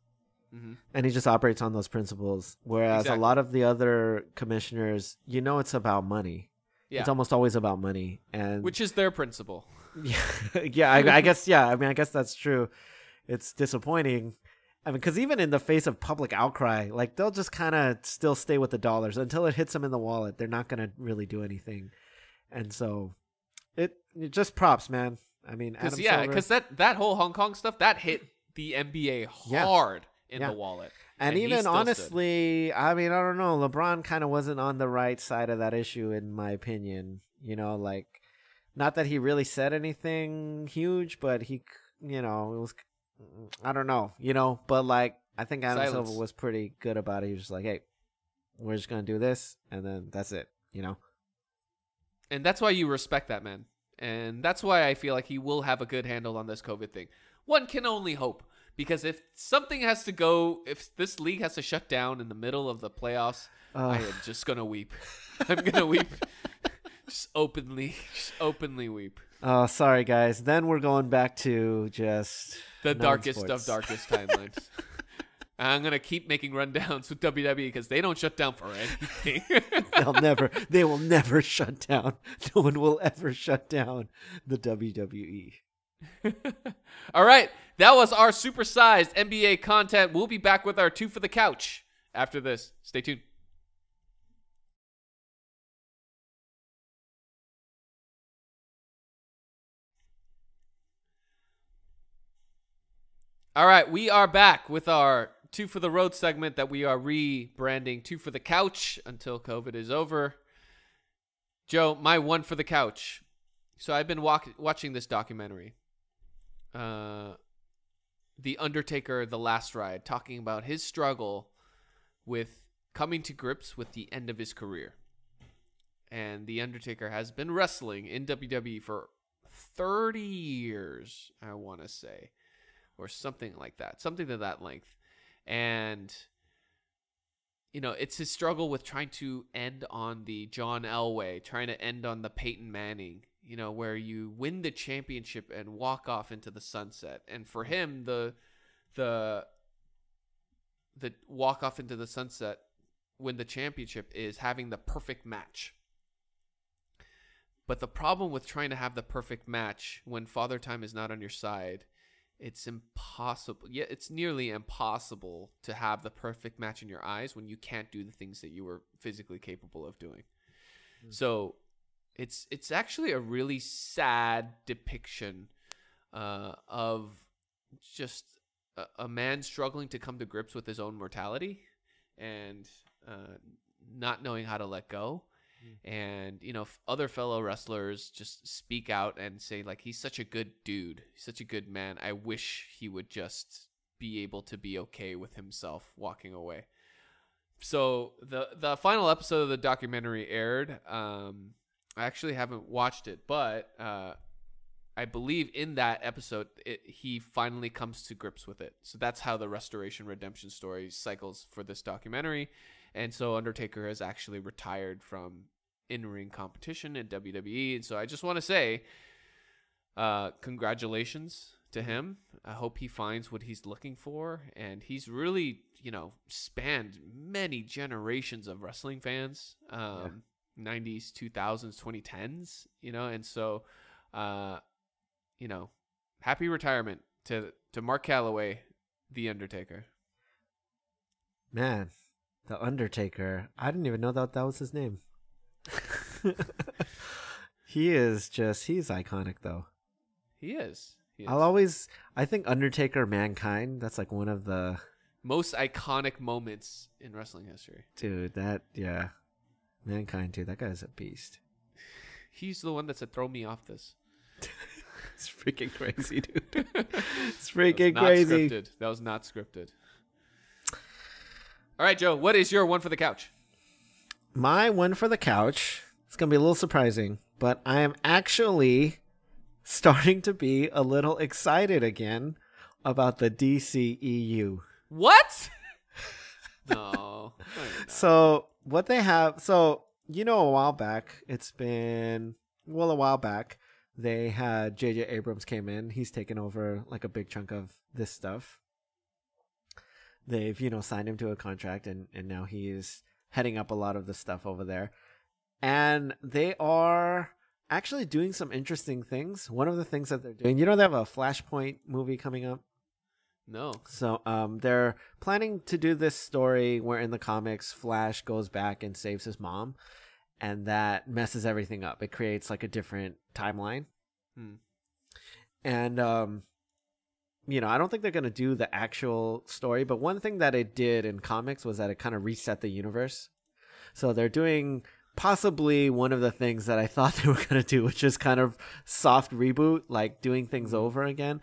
Mhm. and he just operates on those principles. Whereas Exactly. a lot of the other commissioners, you know, it's about money. Yeah. It's almost always about money, and Which is their principle. yeah, yeah, I, I guess yeah. I mean, I guess that's true. It's disappointing. I mean, because even in the face of public outcry, like they'll just kind of still stay with the dollars until it hits them in the wallet. They're not gonna really do anything, and so it, it just props, man. I mean, Adam yeah, because that that whole Hong Kong stuff that hit the NBA Yeah. hard in Yeah. the wallet. And, he even still stood. honestly, I mean, I don't know. LeBron kind of wasn't on the right side of that issue, in my opinion. You know, like, not that he really said anything huge, but he, you know, it was, I don't know, you know, but like, I think Adam Silence. Silver was pretty good about it. He was just like, hey, we're just going to do this, and then that's it, you know? and that's why you respect that man, and that's why I feel like he will have a good handle on this COVID thing. One can only hope because if something has to go, if this league has to shut down in the middle of the playoffs, Uh, I am just gonna weep. I'm gonna weep, just openly, just openly weep. Oh, sorry, guys. Then we're going back to just The darkest of darkest timelines. I'm gonna keep making rundowns with WWE because they don't shut down for anything. They'll never, they will never shut down. No one will ever shut down the. WWE. All right, that was our supersized NBA content. We'll be back with our two for the couch after this. Stay tuned. All right, we are back with our two for the road segment that we are rebranding two for the couch until COVID is over. Joe, my one for the couch. So I've been walk- watching this documentary uh, The Undertaker, The Last Ride, talking about his struggle with coming to grips with the end of his career. And The Undertaker has been wrestling in WWE for 30 years, I want to say, or something like that, something to that length. And, you know, it's his struggle with trying to end on the John Elway, trying to end on the Peyton Manning, you know, where you win the championship and walk off into the sunset. And for him, the the the walk off into the sunset, win the championship is having the perfect match. But the problem with trying to have the perfect match when Father Time is not on your side, it's impossible. Yeah, it's nearly impossible to have the perfect match in your eyes when you can't do the things that you were physically capable of doing. So it's it's actually a really sad depiction uh, of just a, a man struggling to come to grips with his own mortality and uh, not knowing how to let go. And you know, other fellow wrestlers just speak out and say like, "He's such a good dude. He's such a good man. I wish he would just be able to be okay with himself walking away." So the the final episode of the documentary aired. Um, I actually haven't watched it, but uh, I believe in that episode it, he finally comes to grips with it. So that's how the restoration redemption story cycles for this documentary. And so Undertaker has actually retired from in-ring competition in WWE. And so I just want to say, uh, congratulations to him. I hope he finds what he's looking for, and he's really, you know, spanned many generations of wrestling fans. Um, 90s, 2000s, 2010s, you know, and so, uh, you know, happy retirement to to Mark Calaway, the Undertaker. Man, the Undertaker. I didn't even know that that was his name. he is just he's iconic though. He is. He is. I'll always I think Undertaker Mankind, that's like one of the Most iconic moments in wrestling history. dude, that yeah. Mankind too. That guy's a beast. He's the one that said, "Throw me off this." It's freaking crazy, dude. It's freaking not crazy. Scripted. That was not scripted. All right, Joe. What is your one for the couch? My one for the couch. It's gonna be a little surprising, but I am actually starting to be a little excited again about the DCEU. What? no. no you're not. So what they have, so you know, a while back, it's been well a while back. They had J.J. Abrams came in. He's taken over like a big chunk of this stuff. They've you know signed him to a contract, and and now he is heading up a lot of the stuff over there. And they are actually doing some interesting things. One of the things that they're doing, you know, they have a Flashpoint movie coming up. no. So um, they're planning to do this story where in the comics Flash goes back and saves his mom, and that messes everything up. It creates like a different timeline, Hmm. and um, you know I don't think they're gonna do the actual story. But one thing that it did in comics was that it kind of reset the universe. So they're doing possibly one of the things that I thought they were gonna do, which is kind of soft reboot, like doing things over again,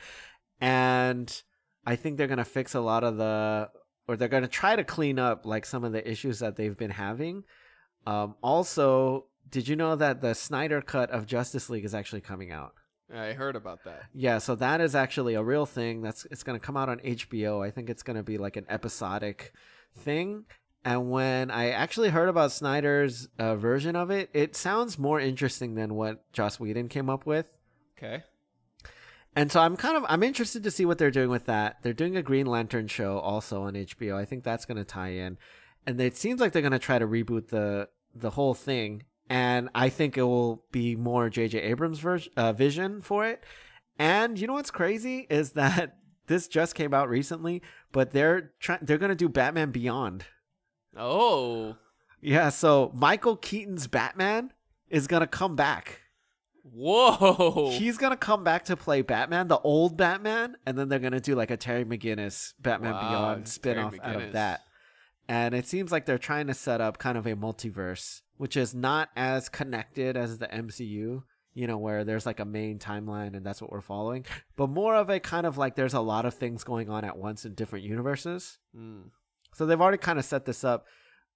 and I think they're gonna fix a lot of the, or they're gonna try to clean up like some of the issues that they've been having. Um, also, did you know that the Snyder cut of Justice League is actually coming out? I heard about that. Yeah, so that is actually a real thing. That's it's gonna come out on HBO. I think it's gonna be like an episodic thing. And when I actually heard about Snyder's uh, version of it, it sounds more interesting than what Joss Whedon came up with. Okay. And so I'm kind of I'm interested to see what they're doing with that. They're doing a Green Lantern show also on HBO. I think that's going to tie in, and it seems like they're going to try to reboot the the whole thing. And I think it will be more J.J. Abrams' ver- uh, vision for it. And you know what's crazy is that this just came out recently, but they're trying they're going to do Batman Beyond. Oh. Yeah, so Michael Keaton's Batman is going to come back. Whoa. He's gonna come back to play Batman, the old Batman, and then they're gonna do like a Terry McGinnis Batman Wow, Beyond spin-off out of that. And it seems like they're trying to set up kind of a multiverse, which is not as connected as the MCU, you know, where there's like a main timeline and that's what we're following, but more of a kind of like there's a lot of things going on at once in different universes. Mm. So they've already kind of set this up.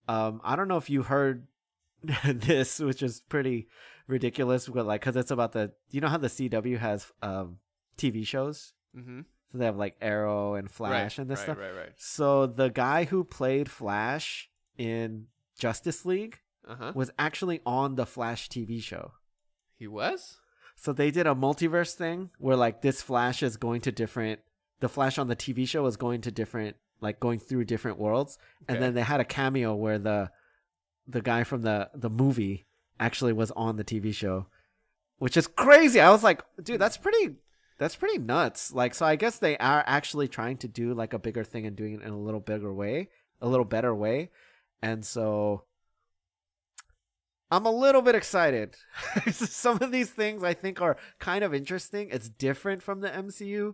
Um, I don't know if you heard this, which is pretty ridiculous, but like, cause it's about the, you know how the CW has um TV shows, Mm-hmm. so they have like Arrow and Flash right, and this right, stuff. Right, right, So the guy who played Flash in Justice League Uh huh. was actually on the Flash TV show. He was. So they did a multiverse thing where like this Flash is going to different the Flash on the TV show is going to different like going through different worlds. And then they had a cameo where the the guy from the the movie actually was on the TV show. Which is crazy. I was like, dude, that's pretty that's pretty nuts. Like so I guess they are actually trying to do like a bigger thing and doing it in a little bigger way, a little better way. And so I'm a little bit excited. Some of these things I think are kind of interesting. It's different from the MCU,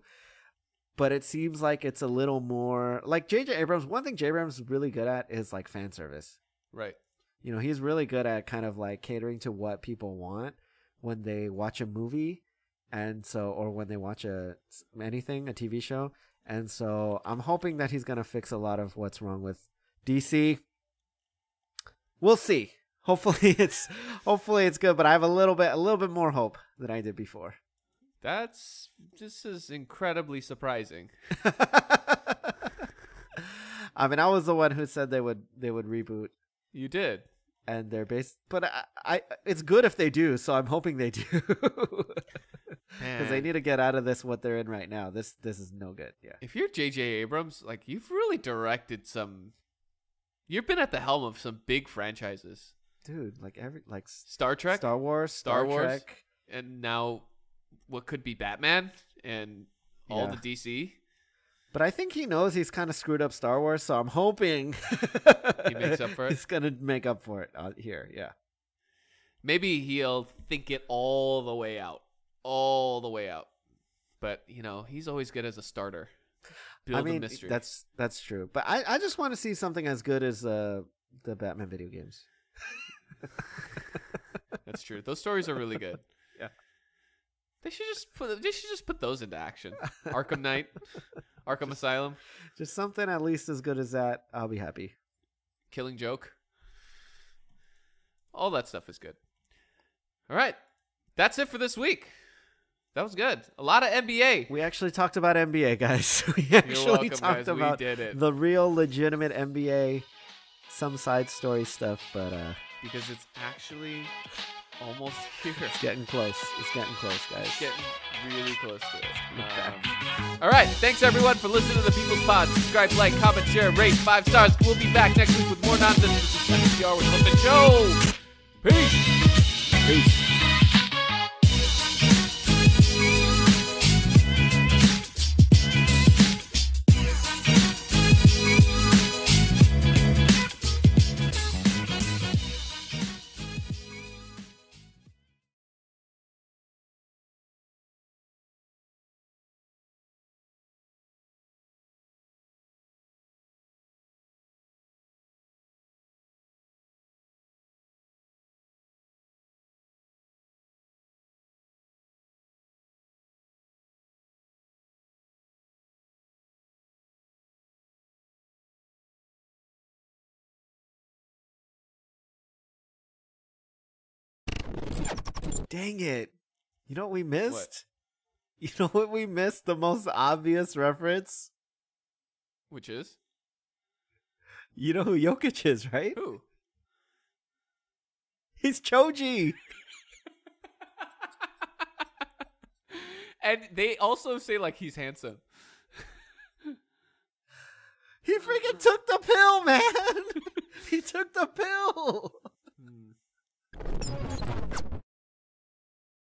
but it seems like it's a little more like JJ Abrams. One thing J. Abrams is really good at is like fan service. Right. You know, he's really good at kind of like catering to what people want when they watch a movie and so or when they watch a anything, a TV show. And so I'm hoping that he's going to fix a lot of what's wrong with DC. We'll see. Hopefully it's hopefully it's good, but I have a little bit a little bit more hope than I did before. That's this is incredibly surprising. I mean, I was the one who said they would they would reboot You did. and they're based but I, I it's good if they do, so I'm hoping they do. Cuz they need to get out of this what they're in right now. This this is no good. Yeah. If you're J.J. Abrams, like you've really directed some. You've been at the helm of some big franchises. Dude, like every like Star Trek, Star Wars, Star Star, Wars. Trek. and now what could be Batman, and all Yeah. the DC. But I think he knows he's kind of screwed up Star Wars, so I'm hoping He makes up for it? He's gonna make up for it uh, here. Yeah. Maybe he'll think it all the way out, all the way out. But you know, he's always good as a starter. Build I mean, that's that's true. But I, I just want to see something as good as uh, the Batman video games. That's true. Those stories are really good. Yeah. They should just put they should just put those into action. Arkham Knight, Arkham Asylum, Just something at least as good as that. I'll be happy. Killing Joke. All that stuff is good. All right. That's it for this week. That was good. A lot of NBA. We actually talked about NBA, guys. We actually welcome, talked guys. We about did it. the real, legitimate NBA, some side story stuff, but uh, because it's actually almost here. it's getting close. It's getting close, guys. It's getting really close to it. Um, all right. Thanks everyone for listening to the People's Pod. Subscribe, like, comment, share, rate five stars. We'll be back next week with more nonsense. This is NPR with Clifton Show. Peace. Peace. Dang it. You know what we missed? You know what we missed? The most obvious reference? Which is You know who Jokic is, right? who? He's Choji. and they also say like he's handsome. He freaking took the pill, man. he took the pill. Hmm.